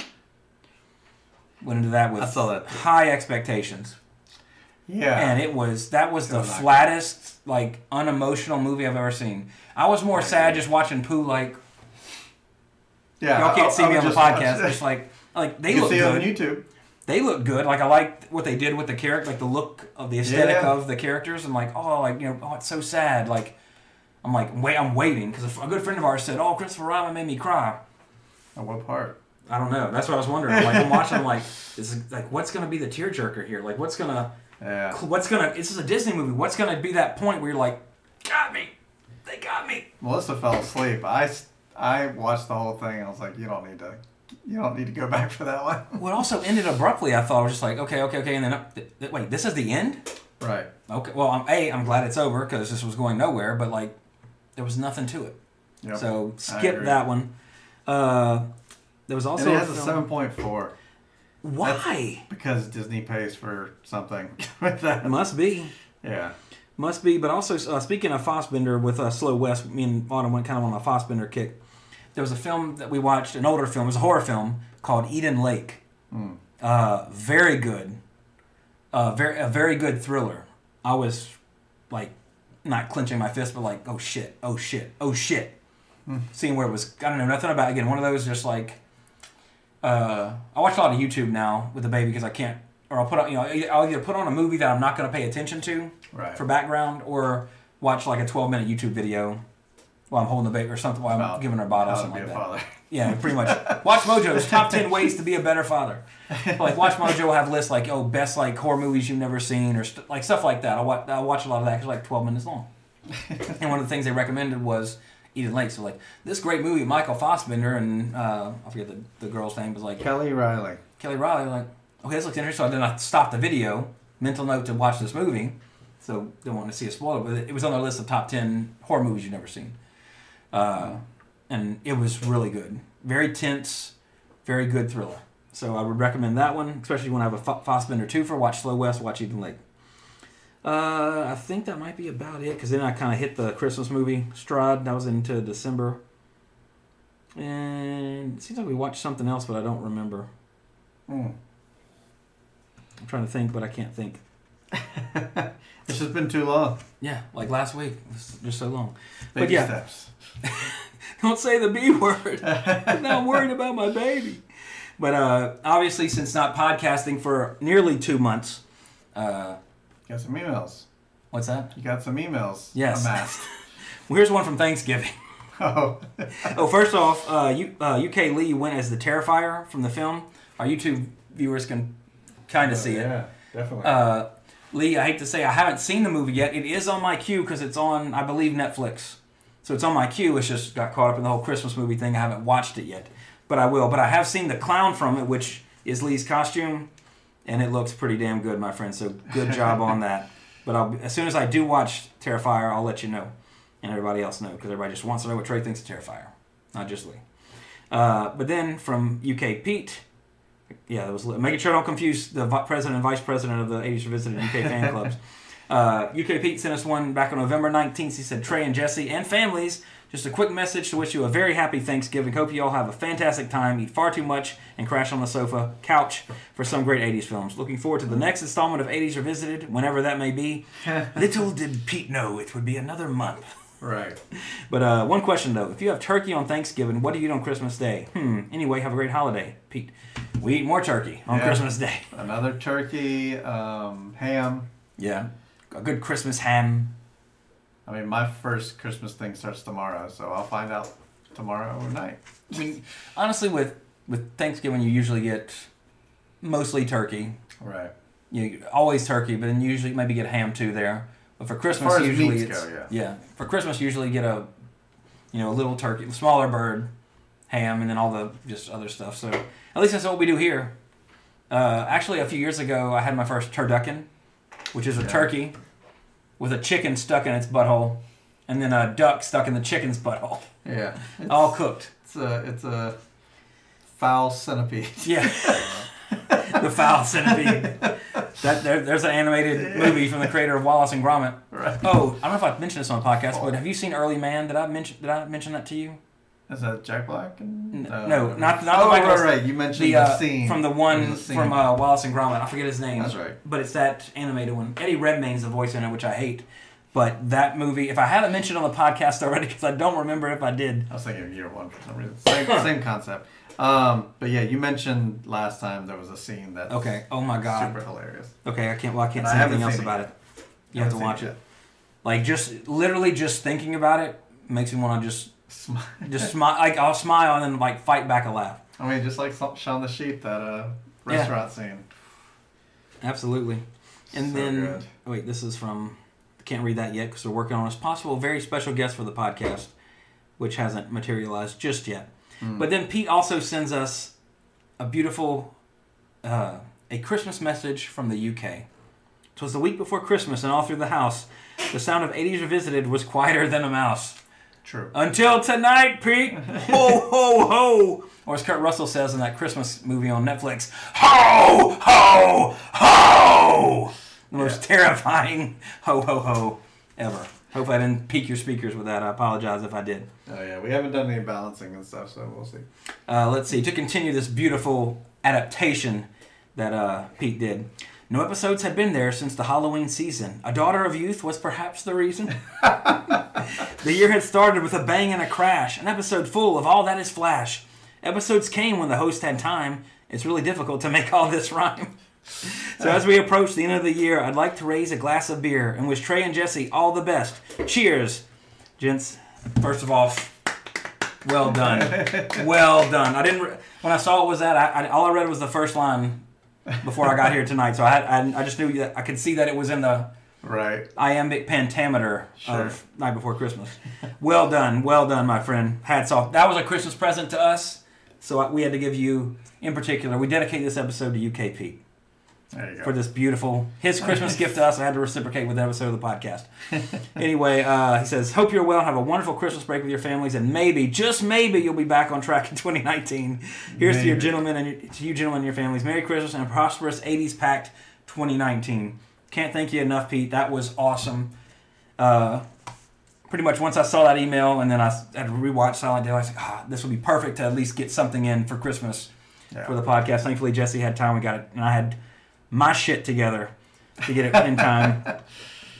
Went into that with I saw that high expectations. Yeah. and it was that was the was flattest like unemotional movie I've ever seen. I was more sad just watching Pooh like yeah. y'all can't I- see me on the podcast. Just like like they you look see it on. YouTube. They look good. Like I like what they did with the character, like the look of the aesthetic Yeah. of the characters, and like oh like you know oh it's so sad. Like I'm like, wait, I'm waiting because a good friend of ours said, "Oh, Christopher Robin made me cry." Oh, what part? I don't know. That's what I was wondering. Like I'm watching, I'm like, this is like, what's gonna be the tearjerker here? Like, what's gonna, Yeah. what's gonna? This is a Disney movie. What's gonna be that point where you're like, got me, they got me. Melissa fell asleep. I, I watched the whole thing. I was like, you don't need to, you don't need to go back for that one. What also ended abruptly, I thought I was just like, okay, okay, okay, and then uh, th- th- wait, this is the end. right. Okay, well, I'm, a, I'm glad it's over because this was going nowhere, but like, there was nothing to it. Yep. So skip that one. Uh, there was also And it a has a film- seven point four Why? because Disney pays for something with that. Must be. Yeah. Must be, but also uh, speaking of Fassbender with uh, Slow West, me and Autumn went kind of on a Fassbender kick. There was a film that we watched, an older film, it was a horror film called Eden Lake. Uh, very good, uh, very a very good thriller. I was like not clenching my fist, but like, oh shit, oh shit, oh shit. Seeing where it was, I don't know nothing about. Again, one of those just like uh, I watch a lot of YouTube now with the baby because I can't, or I'll put on, you know, I'll either put on a movie that I'm not going to pay attention to Right. for background, or watch like a 12 minute YouTube video while I'm holding the baby or something while I'm About giving her a bottle or something be like a that. father. Yeah, pretty much. Watch Mojo's top 10 ways to be a better father. Like Watch Mojo will have lists like oh best like horror movies you've never seen or st- like stuff like that. I watch I watch a lot of that because like 12 minutes long. and one of the things they recommended was Eden Lake. So like this great movie, Michael Fassbender and uh, I forget the, the girl's name was like Kelly Reilly. Kelly Reilly. Like okay, this looks interesting. So then I stopped the video, mental note to watch this movie. So don't want to see a spoiler, but it was on their list of top 10 horror movies you've never seen. Uh, and it was really good. Very tense, very good thriller. So I would recommend that one, especially when I have a F- Fassbender 2 for watch Slow West, watch Eden Lake. Uh, I think that might be about it because then I kind of hit the Christmas movie stride. That was into December. And it seems like we watched something else, but I don't remember. Hmm. I'm trying to think, but I can't think. It's just been too long. Yeah, like last week. It was just so long. But yeah. steps. Don't say the B word. now I'm worried about my baby. But uh, obviously, since not podcasting for nearly two months, uh, Got some emails. what's that? You got some emails. Yes. Amassed. Well, here's one from Thanksgiving. oh. Oh, first off, uh, U- uh, UK Lee went as the Terrifier from the film. Our YouTube viewers can kind of see it. Yeah, definitely. Uh, Lee, I hate to say I haven't seen the movie yet. It is on my queue because it's on, I believe, Netflix. So it's on my queue. It's just got caught up in the whole Christmas movie thing. I haven't watched it yet, but I will. But I have seen the clown from it, which is Lee's costume, and it looks pretty damn good, my friend. So good job on that. But I'll, as soon as I do watch Terrifier, I'll let you know, and everybody else know because everybody just wants to know what Trey thinks of Terrifier, not just Lee. Uh, but then from UK Pete, yeah, that was making sure I don't confuse the president and vice president of the 80s Revisited UK fan clubs. Uh, UK Pete sent us one back on November 19th. He said, Trey and Jesse and families, just a quick message to wish you a very happy Thanksgiving. Hope you all have a fantastic time, eat far too much, and crash on the sofa, couch for some great 80s films. Looking forward to the next installment of 80s Revisited, whenever that may be. Little did Pete know it would be another month. right. But uh, one question though: If you have turkey on Thanksgiving, what do you eat on Christmas Day? Hmm. Anyway, have a great holiday, Pete. We eat more turkey on Yeah. Christmas Day. Another turkey, um, ham. Yeah, a good Christmas ham. I mean, my first Christmas thing starts tomorrow, so I'll find out tomorrow night. I mean, honestly, with with Thanksgiving, you usually get mostly turkey. Right. You always turkey, but then you usually maybe get ham too there. But for Christmas, usually it's go, yeah. For Christmas, you usually get a you know a little turkey, smaller bird, ham, and then all the just other stuff. So at least that's what we do here. Uh, actually, a few years ago, I had my first turducken, which is a turkey with a chicken stuck in its butthole, and then a duck stuck in the chicken's butthole, Yeah. It's, all cooked. it's a it's a foul centipede. Yeah. the foul centipede. That there, there's an animated movie from the creator of Wallace and Gromit. Right. Oh, I don't know if I've mentioned this on the podcast, but oh. have you seen Early Man? Did I mention Did I mention that to you? Is that Jack Black? And, N- no, not- not the oh, Michael- right, right. You mentioned The, the, uh, scene from the one scene. from uh, Wallace and Gromit. I forget his name. That's right. But it's that animated one. Eddie Redmayne's the voice in it, which I hate. But that movie, if I haven't mentioned on the podcast already, because I don't remember if I did. I was thinking of year one for some reason. Same, same concept. Um, but yeah, you mentioned last time there was a scene that. Okay. Oh my God. super hilarious. Okay, I can't. Well, I can't say anything else it about yet. it. You have to watch seen it. Like just literally just thinking about it makes me want to just Smi- just smile. Like I'll smile and then like fight back a laugh. I mean, just like Shaun the Sheep, that uh, Yeah. restaurant scene. Absolutely. And So then good. wait, this is from can't read that yet because we're working on a possible very special guest for the podcast, which hasn't materialized just yet. Hmm. But then Pete also sends us a beautiful uh, a Christmas message from the UK. It was the week before Christmas, and all through the house, the sound of 80s Revisited was quieter than a mouse. True. Until tonight, Pete. Ho, ho, ho. Or as Kurt Russell says in that Christmas movie on Netflix, ho, ho, ho. The most terrifying ho, ho, ho ever. Hope I didn't peak your speakers with that. I apologize if I did. Oh yeah, we haven't done any balancing and stuff, so we'll see. Uh, let's see. To continue this beautiful adaptation that uh, Pete did. No episodes had been there since the Halloween season. A Daughter of Youth was perhaps the reason. the year had started with a bang and a crash, an episode full of all that is flash. Episodes came when the host had time. It's really difficult to make all this rhyme. So as we approach the end of the year, I'd like to raise a glass of beer and wish Trey and Jesse all the best. Cheers, gents. First of all, well done, well done. I didn't re- when I saw it was that I, I all I read was the first line before I got here tonight, so I had I, I just knew that I could see that it was in the Right. iambic pentameter Sure. of Night Before Christmas. well done, well done, my friend. Hats off. That was a Christmas present to us, so we had to give you, in particular, we dedicate this episode to UK Pete you go. For this beautiful his Christmas gift to us. I had to reciprocate with the episode of the podcast. anyway, uh, he says, "Hope you're well and have a wonderful Christmas break with your families, and maybe, just maybe, you'll be back on track in 2019. Here's to your gentlemen and your, to you gentlemen and your families. Merry Christmas and a prosperous 80s packed 2019. Can't thank you enough, Pete. That was awesome. Uh, pretty much once I saw that email and then I had to rewatch Silent Day, I was like, ah, this would be perfect to at least get something in for Christmas Yeah. for the podcast. Thankfully, Jesse had time. We got it, and I had my shit together to get it in time.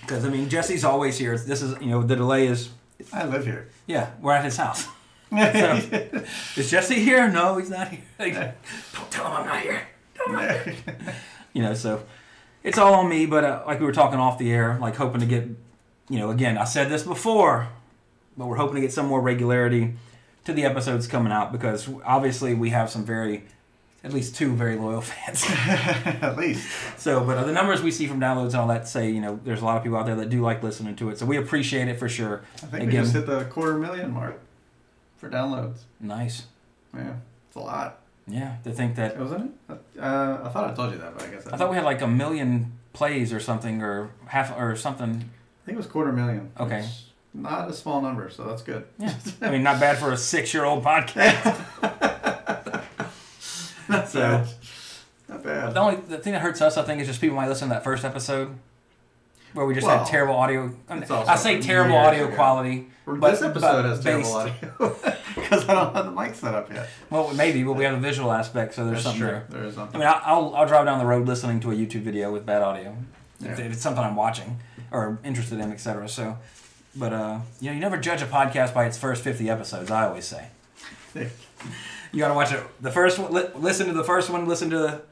Because I mean, Jesse's always here. This is you know the delay is I live here. yeah we're at his house. Is Jesse here? No, he's not here. Like, Don't tell him I'm not here. Tell him I'm not here. You know, so it's all on me. But uh, like we were talking off the air, like hoping to get, you know, again, I said this before, but we're hoping to get some more regularity to the episodes coming out because obviously we have some very, at least two very loyal fans. At least. So, but the numbers we see from downloads and all that say, you know, there's a lot of people out there that do like listening to it. So we appreciate it for sure. I think we just hit the quarter million mark for downloads. nice. Yeah, it's a lot, Yeah, to think that wasn't it? Uh, I thought I told you that, but I guess I thought we had like a million plays or something, or half or something. I think it was quarter million. Okay. Not a small number, so that's good. Yeah, I mean, not bad for a six-year-old podcast. Not So- bad. Not bad. The only the thing that hurts us, I think, is just people might listen to that first episode where we just Well, had terrible audio. I, mean, I say terrible audio ago. quality, Or but this episode has terrible based- audio because I don't have the mic set up yet. Well, maybe, but we have a visual aspect, so there's That's something true. there. There is I something. mean, I'll, I'll, drive down the road listening to a YouTube video with bad audio if, Yeah. if it's something I'm watching or interested in, etc. So, but uh, you know, you never judge a podcast by its first 50 episodes. I always say you got to watch it. The first one, li- listen to the first one. Listen to the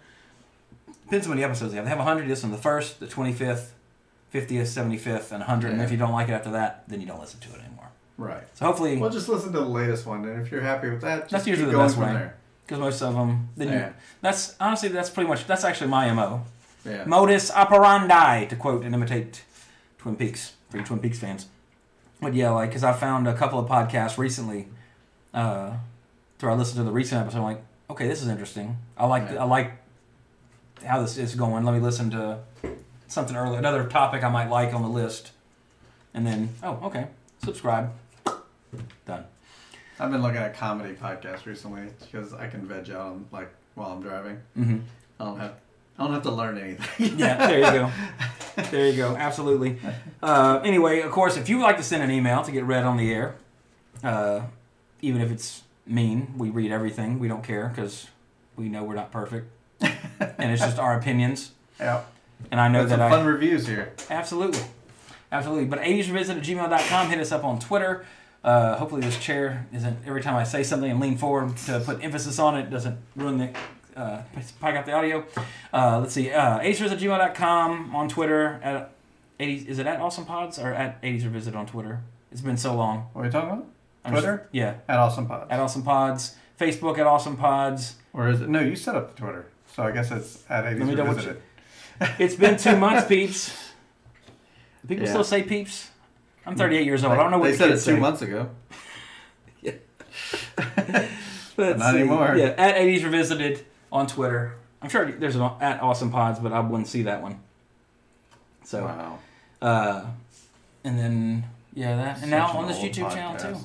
depends how many episodes they have. They have 100. Listen to the first, the 25th, 50th, 75th, and 100. And Yeah. if you don't like it after that, then you don't listen to it anymore. right. So hopefully, Well, just listen to the latest one, and if you're happy with that, just That's keep usually the going best from way. there. because most of them, then you, Yeah. that's honestly that's pretty much that's actually my mo. Yeah. modus operandi, to quote and imitate Twin Peaks for you Twin Peaks fans. But yeah, like, because I found a couple of podcasts recently, uh, through I listened to the recent episode, I'm like, okay, this is interesting. I like, Yeah. I like how this is going. Let me listen to something early, another topic I might like on the list, and then, oh, okay, subscribe, done. I've been looking at comedy podcasts recently because I can veg out on, like while I'm driving. hmm I don't have I don't have to learn anything. Yeah, there you go. There you go. Absolutely. Uh, anyway, of course, if you would like to send an email to get read on the air, uh, even if it's mean, we read everything. We don't care because we know we're not perfect, and it's just our opinions. yeah. And I know some that fun I reviews here. absolutely, absolutely. But 80srevisit at gmail.com. Hit us up on Twitter. Uh, hopefully, this chair isn't every time I say something and lean forward to put emphasis on it doesn't ruin the uh, pick up the audio. Uh, let's see. Uh, 80srevisit at gmail.com on Twitter at 80s. Is it at Awesome Pods or at 80s Revisited on Twitter? It's been so long. What are you talking about? Twitter? yeah, At Awesome Pods. at Awesome Pods. Facebook at Awesome Pods. or is it? No, you set up the Twitter. So I guess it's at 80s Let me double Revisited. It's been two months, peeps. People Yeah. still say peeps? I'm 38 years old. I don't know what They the said it two say. months ago. Let's Not see. anymore. Yeah, at 80s Revisited on Twitter. I'm sure there's an at Awesome Pods, but I wouldn't see that one. So, Wow. uh, and then yeah, that, and now Such on this YouTube channel too.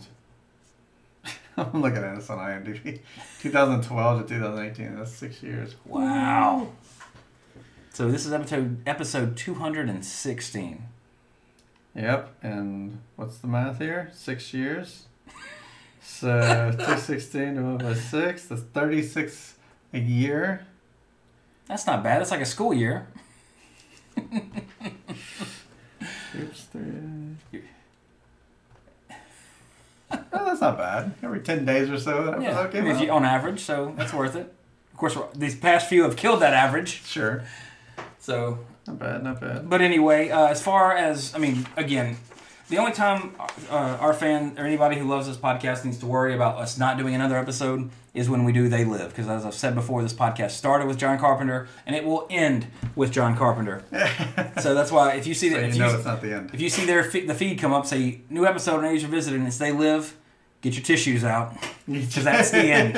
I'm looking at this on IMDb. 2012 to 2018. That's six years. Wow. So this is episode episode 216. Yep. And what's the math here? Six years. So 216 divided by six. That's 36 a year. That's not bad. It's like a school year. Oops. Three. Oh, that's not bad. Every 10 days or so, that Yeah, was okay. I mean, if well, you- on average, so that's worth it. Of course, these past few have killed that average. Sure. So, Not bad, not bad. but anyway, uh, as far as I mean, again, the only time uh, our fan or anybody who loves this podcast needs to worry about us not doing another episode is when we do They Live, because as I've said before, this podcast started with John Carpenter and it will end with John Carpenter. so that's why if you see So that, you if know you, it's not the end. if you see their the feed come up, say new episode on 80s Revisited, and it's They Live, get your tissues out because that's the end.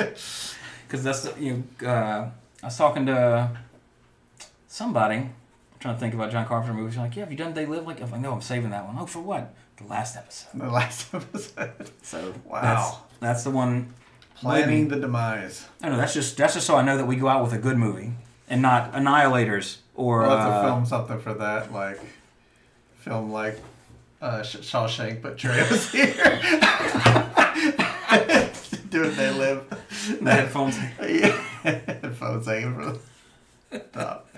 Because that's you know, uh, I was talking to somebody, I'm trying to think about John Carpenter movies. Like, yeah, have you done They Live? Like, I'm like, no, I'm saving that one. Oh, for what? The last episode. The last episode. So Wow. that's that's the one. Planning movie. the demise. I know. That's just that's just so I know that we go out with a good movie and not Annihilators or We'll have to uh, film something for that, like film like uh, Sh- Shawshank, but Trejo's here. Do it, they live. the headphones. Yeah. Headphones hanging from the top.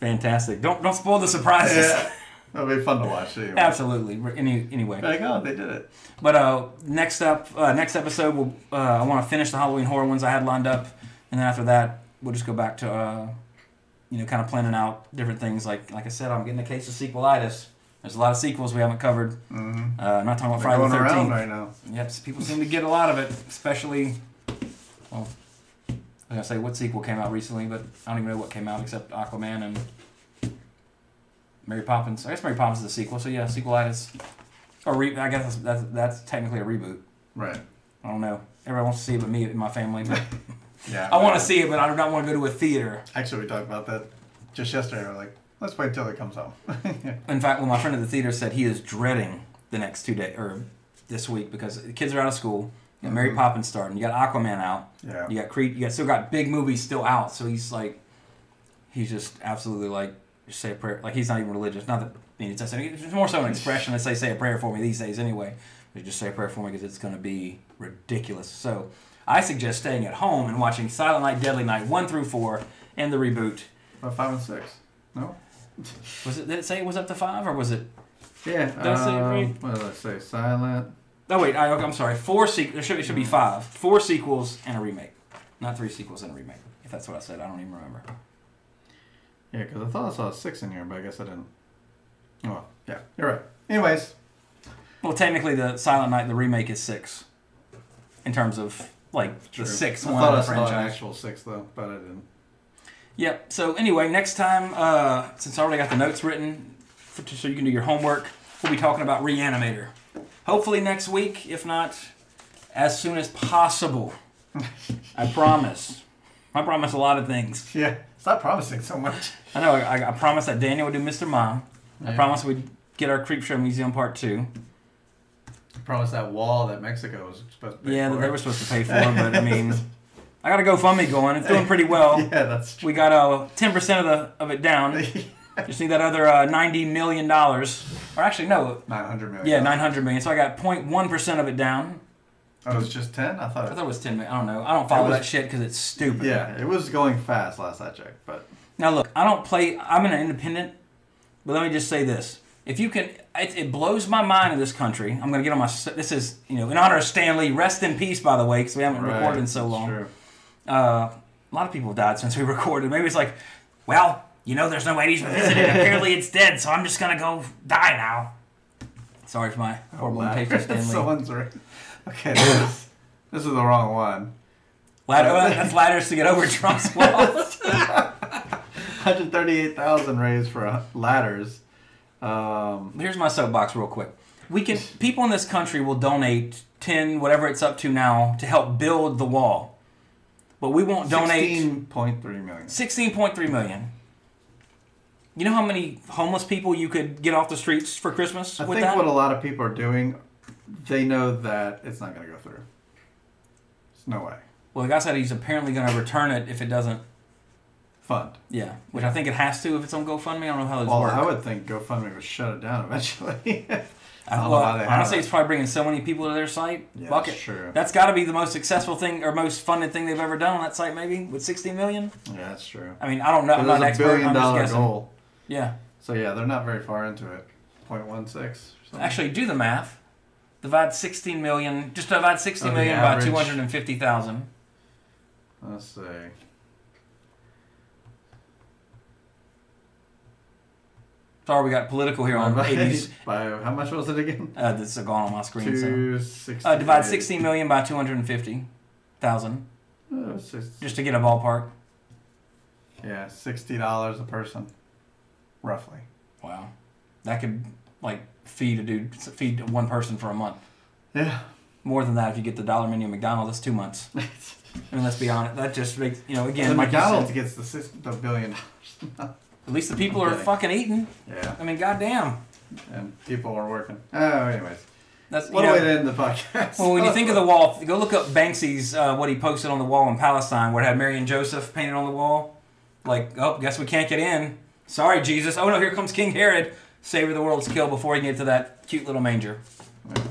Fantastic. Don't don't spoil the surprises. Yeah. That'll be fun to watch. Anyway. Absolutely. Any, anyway. Like, oh, they did it. But uh, next up, uh, next episode, we'll, uh, I want to finish the Halloween horror ones I had lined up, and then after that, we'll just go back to, uh, you know, kind of planning out different things. Like like I said, I'm getting a case of sequelitis. There's a lot of sequels we haven't covered. Mm-hmm. Uh, I'm not talking about They're Friday the 13th. right now. Yep, people seem to get a lot of it, especially. Well, I was gonna say what sequel came out recently, but I don't even know what came out except Aquaman and Mary Poppins. I guess Mary Poppins is a sequel, so yeah, sequelitis. Or re- I guess that's, that's that's technically a reboot. Right. I don't know. Everyone wants to see it, but me and my family. But Yeah. I want to see it, but I do not want to go to a theater. Actually, we talked about that just yesterday. We're like, let's wait till it comes out. In fact, when my friend at the theater said he is dreading the next two days or this week because the kids are out of school. You got Mary mm-hmm. Poppins starting. You got Aquaman out. Yeah. You got Creed. You got still got big movies still out. So he's like, he's just absolutely like, say a prayer. Like he's not even religious. Not that I mean, it's, it's more so an expression. They say say a prayer for me these days anyway. But just say a prayer for me because it's going to be ridiculous. So I suggest staying at home and watching Silent Night, Deadly Night one through four and the reboot. About five and six. No. Was it? Did it say it was up to five or was it? Yeah. Did I say it um, right? What did I say? Silent. Oh wait, I, I'm sorry. Four sequels. Should it should be five. Four sequels and a remake, not three sequels and a remake. If that's what I said, I don't even remember. Yeah, because I thought I saw a six in here, but I guess I didn't. Oh, well, yeah, you're right. Anyways, Well, technically, the Silent Night, the remake is six, in terms of like true. the sixth I one thought of I saw an actual six though, but I didn't. Yep. So anyway, next time, uh, since I already got the notes written, for, so you can do your homework, we'll be talking about Reanimator. Hopefully next week, if not as soon as possible. I promise. I promise a lot of things. Yeah, stop promising so much. I know. I, I promised that Daniel would do Mr. Mom. I promised we'd get our Creepshow Museum Part Two. I promised that wall that Mexico was supposed to pay Yeah, for. that they were supposed to pay for, but I mean, I got a GoFundMe going. It's doing pretty well. yeah, that's true. We got uh ten percent of the of it down. Just need that other uh, ninety million dollars, or actually no, Nine hundred million. yeah, nine hundred million. So I got 0.1 percent of it down. Oh, it was just ten. I thought. I It, thought it was ten million. I don't know. I don't follow was- that shit because it's stupid. yeah, it was going fast last I checked, but Now look, I don't play. I'm an independent, but let me just say this: if you can, it, it blows my mind in this country. I'm gonna get on my. This is you know in honor of Stan Lee. Rest in peace, by the way, because we haven't recorded in so long. True. Uh, a lot of people have died since we recorded. Maybe it's like, well, You know, there's no 80s revisited. Apparently, it's dead, so I'm just gonna go die now. Sorry for my horrible imitation, Stan Lee. Someone's right. Okay, this is, this is the wrong one. Ladder, well, that's ladders to get over Trump's wall. 138,000 raised for uh, ladders. Um, Here's my soapbox, real quick. We can people in this country will donate ten, whatever it's up to now, to help build the wall, but we won't donate 16.3 million. sixteen point three million. You know how many homeless people you could get off the streets for Christmas I with think that? what a lot of people are doing, they know that it's not going to go through. There's no way. well, the guy said he's apparently going to return it if it doesn't. Fund. Yeah, which I think it has to if it's on GoFundMe. I don't know how those Well, work. I would think GoFundMe would shut it down eventually. I, don't know well, how they honestly, it. it's probably bringing so many people to their site. Yeah, Fuck it. true. That's got to be the most successful thing or most funded thing they've ever done on that site, maybe with 16 million. yeah, that's true. I mean, I don't know. I'm not an there's a expert. billion I'm just dollar guessing. goal. Yeah. So yeah, they're not very far into it. 0.16 or something. Actually, do the math. Divide 16 million. Just divide 60 Oh, by 250,000. Let's see. Sorry, we got political here on 80s. By how much was it again? Uh, this is gone on my screen. So. Two sixty. Uh, divide 16 million by 250,000. Oh, six- Just to get a ballpark. yeah, sixty dollars a person, roughly. Wow. That could, like, feed a dude, feed one person for a month. Yeah. More than that if you get the dollar menu at McDonald's. That's two months. I mean, let's be honest. That just makes, you know, again, the like McDonald's said, gets the six, the billion dollars. at least the people are fucking eating. yeah, I mean, goddamn. and people are working. Oh, anyways, That's what know, way to end the podcast. Well, when you think of the wall, go look up Banksy's uh, what he posted on the wall in Palestine, where it had Mary and Joseph painted on the wall. Like, oh, guess we can't get in. Sorry, Jesus. Oh no, here comes King Herod. Savor the world's killed before he can get to that cute little manger.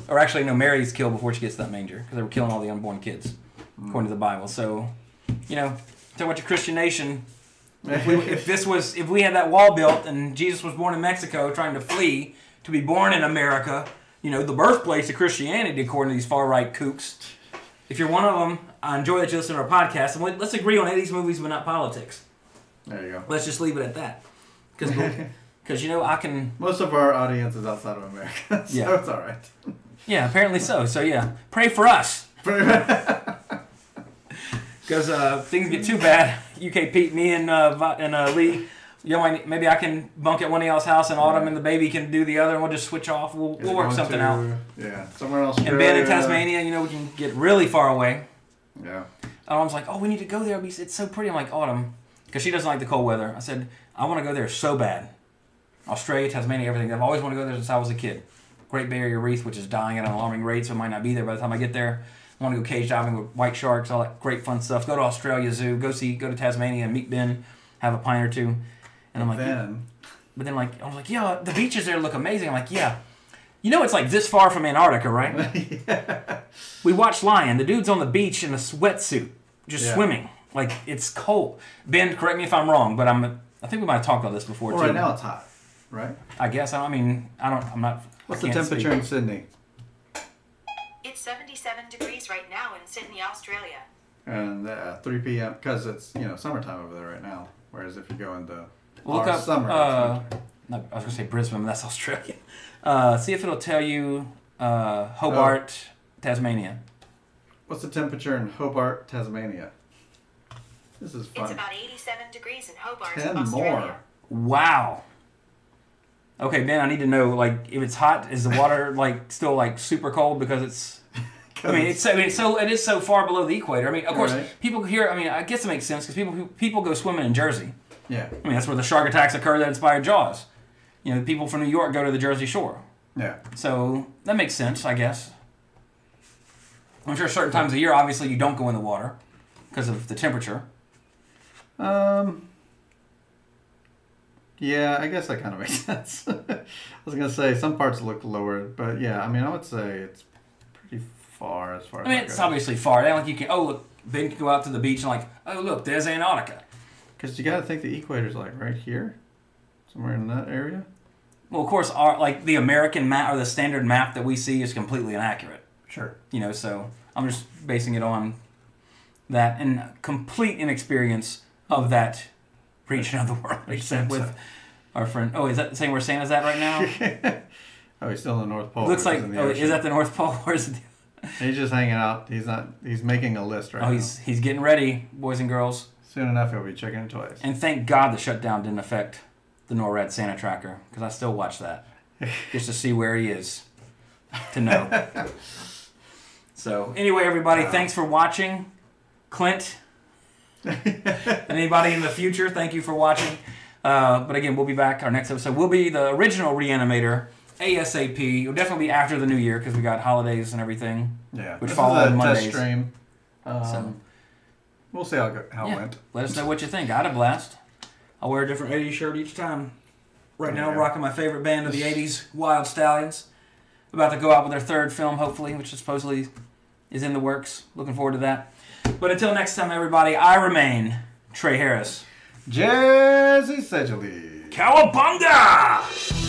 Or actually, no, Mary's killed before she gets to that manger because they were killing all the unborn kids, according to the Bible. So, you know, talk about your Christian nation. If, we, if this was, if we had that wall built and Jesus was born in Mexico, trying to flee to be born in America, you know, the birthplace of Christianity, according to these far right kooks. If you're one of them, I enjoy that you listen to our podcast, and let's agree on 80s movies, but not politics. there you go. Let's just leave it at that, because you know I can. Most of our audience is outside of America, so Yeah. it's all right. Yeah, apparently so. So yeah, pray for us. Pray. Because uh, things get too bad. UK Pete, me and uh, and uh, Lee, you know, I- maybe I can bunk at one of y'all's house, and Autumn and the baby can do the other, and we'll just switch off. We'll, we'll work something to- out. Yeah, somewhere else. And Ben in Tasmania, you know, we can get really far away. Yeah. Autumn's like, oh, we need to go there. It's so pretty. I'm like, Autumn, because she doesn't like the cold weather. I said, I want to go there so bad. Australia, Tasmania, everything. I've always wanted to go there since I was a kid. Great Barrier Reef, which is dying at an alarming rate, so it might not be there by the time I get there. I want to go cage diving with white sharks, all that great fun stuff. Go to Australia Zoo, go see, go to Tasmania, meet Ben, have a pint or two. And I'm like, Then but then like I was like, yeah, the beaches there look amazing. I'm like, yeah. You know it's like this far from Antarctica, right? We watched Lion. The dude's on the beach in a sweatsuit, just Yeah. swimming. Like it's cold. Ben, correct me if I'm wrong, but I'm. I think we might have talked about this before well, too. right now it's hot, right? I guess. I mean, I don't. I'm not. What's the temperature speak. in Sydney? It's 77 degrees right now in Sydney, Australia. And uh, 3 p.m. because it's you know summertime over there right now. Whereas if you go into look our up. summer, uh, no, I was gonna say Brisbane, but that's Australia. Uh, see if it'll tell you uh, Hobart, Oh. Tasmania. what's the temperature in Hobart, Tasmania? This is It's about 87 degrees in Hobart, Ten Australia. more. Wow. Okay, Ben, I need to know like if it's hot, is the water like still like super cold because it's I mean, it's I mean, it's so it is so far below the equator. I mean, of course, Right. people here. I mean, I guess it makes sense because people people go swimming in Jersey. yeah, I mean, that's where the shark attacks occur that inspired Jaws. You know, people from New York go to the Jersey Shore, yeah. so that makes sense, I guess. I'm sure certain times of year, obviously, you don't go in the water because of the temperature. Um. Yeah, I guess that kind of makes sense. I was gonna say some parts look lower, but yeah, I mean, I would say it's pretty far as far as. I mean, it's goes. obviously far. It like you can. Oh, look, Ben can go out to the beach and like, oh, look, there's Antarctica. Because you got to think the equator's like right here, somewhere in that area. Well, of course, our like the American map or the standard map that we see is completely inaccurate. Sure. You know, so I'm just basing it on that and complete inexperience of that region of the world. He said with our friend. Oh, is that the same where Santa's at right now? Oh, he's still in the North Pole. Looks like. Oh, ocean. is that the North Pole? or is it? He's just hanging out. He's not. He's making a list right Oh, now. he's he's getting ready, boys and girls. Soon enough, he'll be checking it twice. And thank God the shutdown didn't affect the NORAD Santa tracker because I still watch that just to see where he is to know. so anyway, everybody, thanks for watching. Clint, anybody in the future, thank you for watching. Uh, but again, we'll be back. Our next episode will be the original Reanimator ASAP. It'll definitely be after the new year because we got holidays and everything. Yeah, Which this fall is a on Mondays. test stream. Um, So we'll see how it, go- how it went. let us know what you think. I had a blast. I'll wear a different 80s shirt each time. Right now, Yeah. rocking my favorite band of the 80s, Wyld Stallyns. About to go out with their third film, hopefully, which supposedly is in the works. Looking forward to that. But until next time, everybody, I remain Trey Harris. Jesse Sedgley. Cowabunga!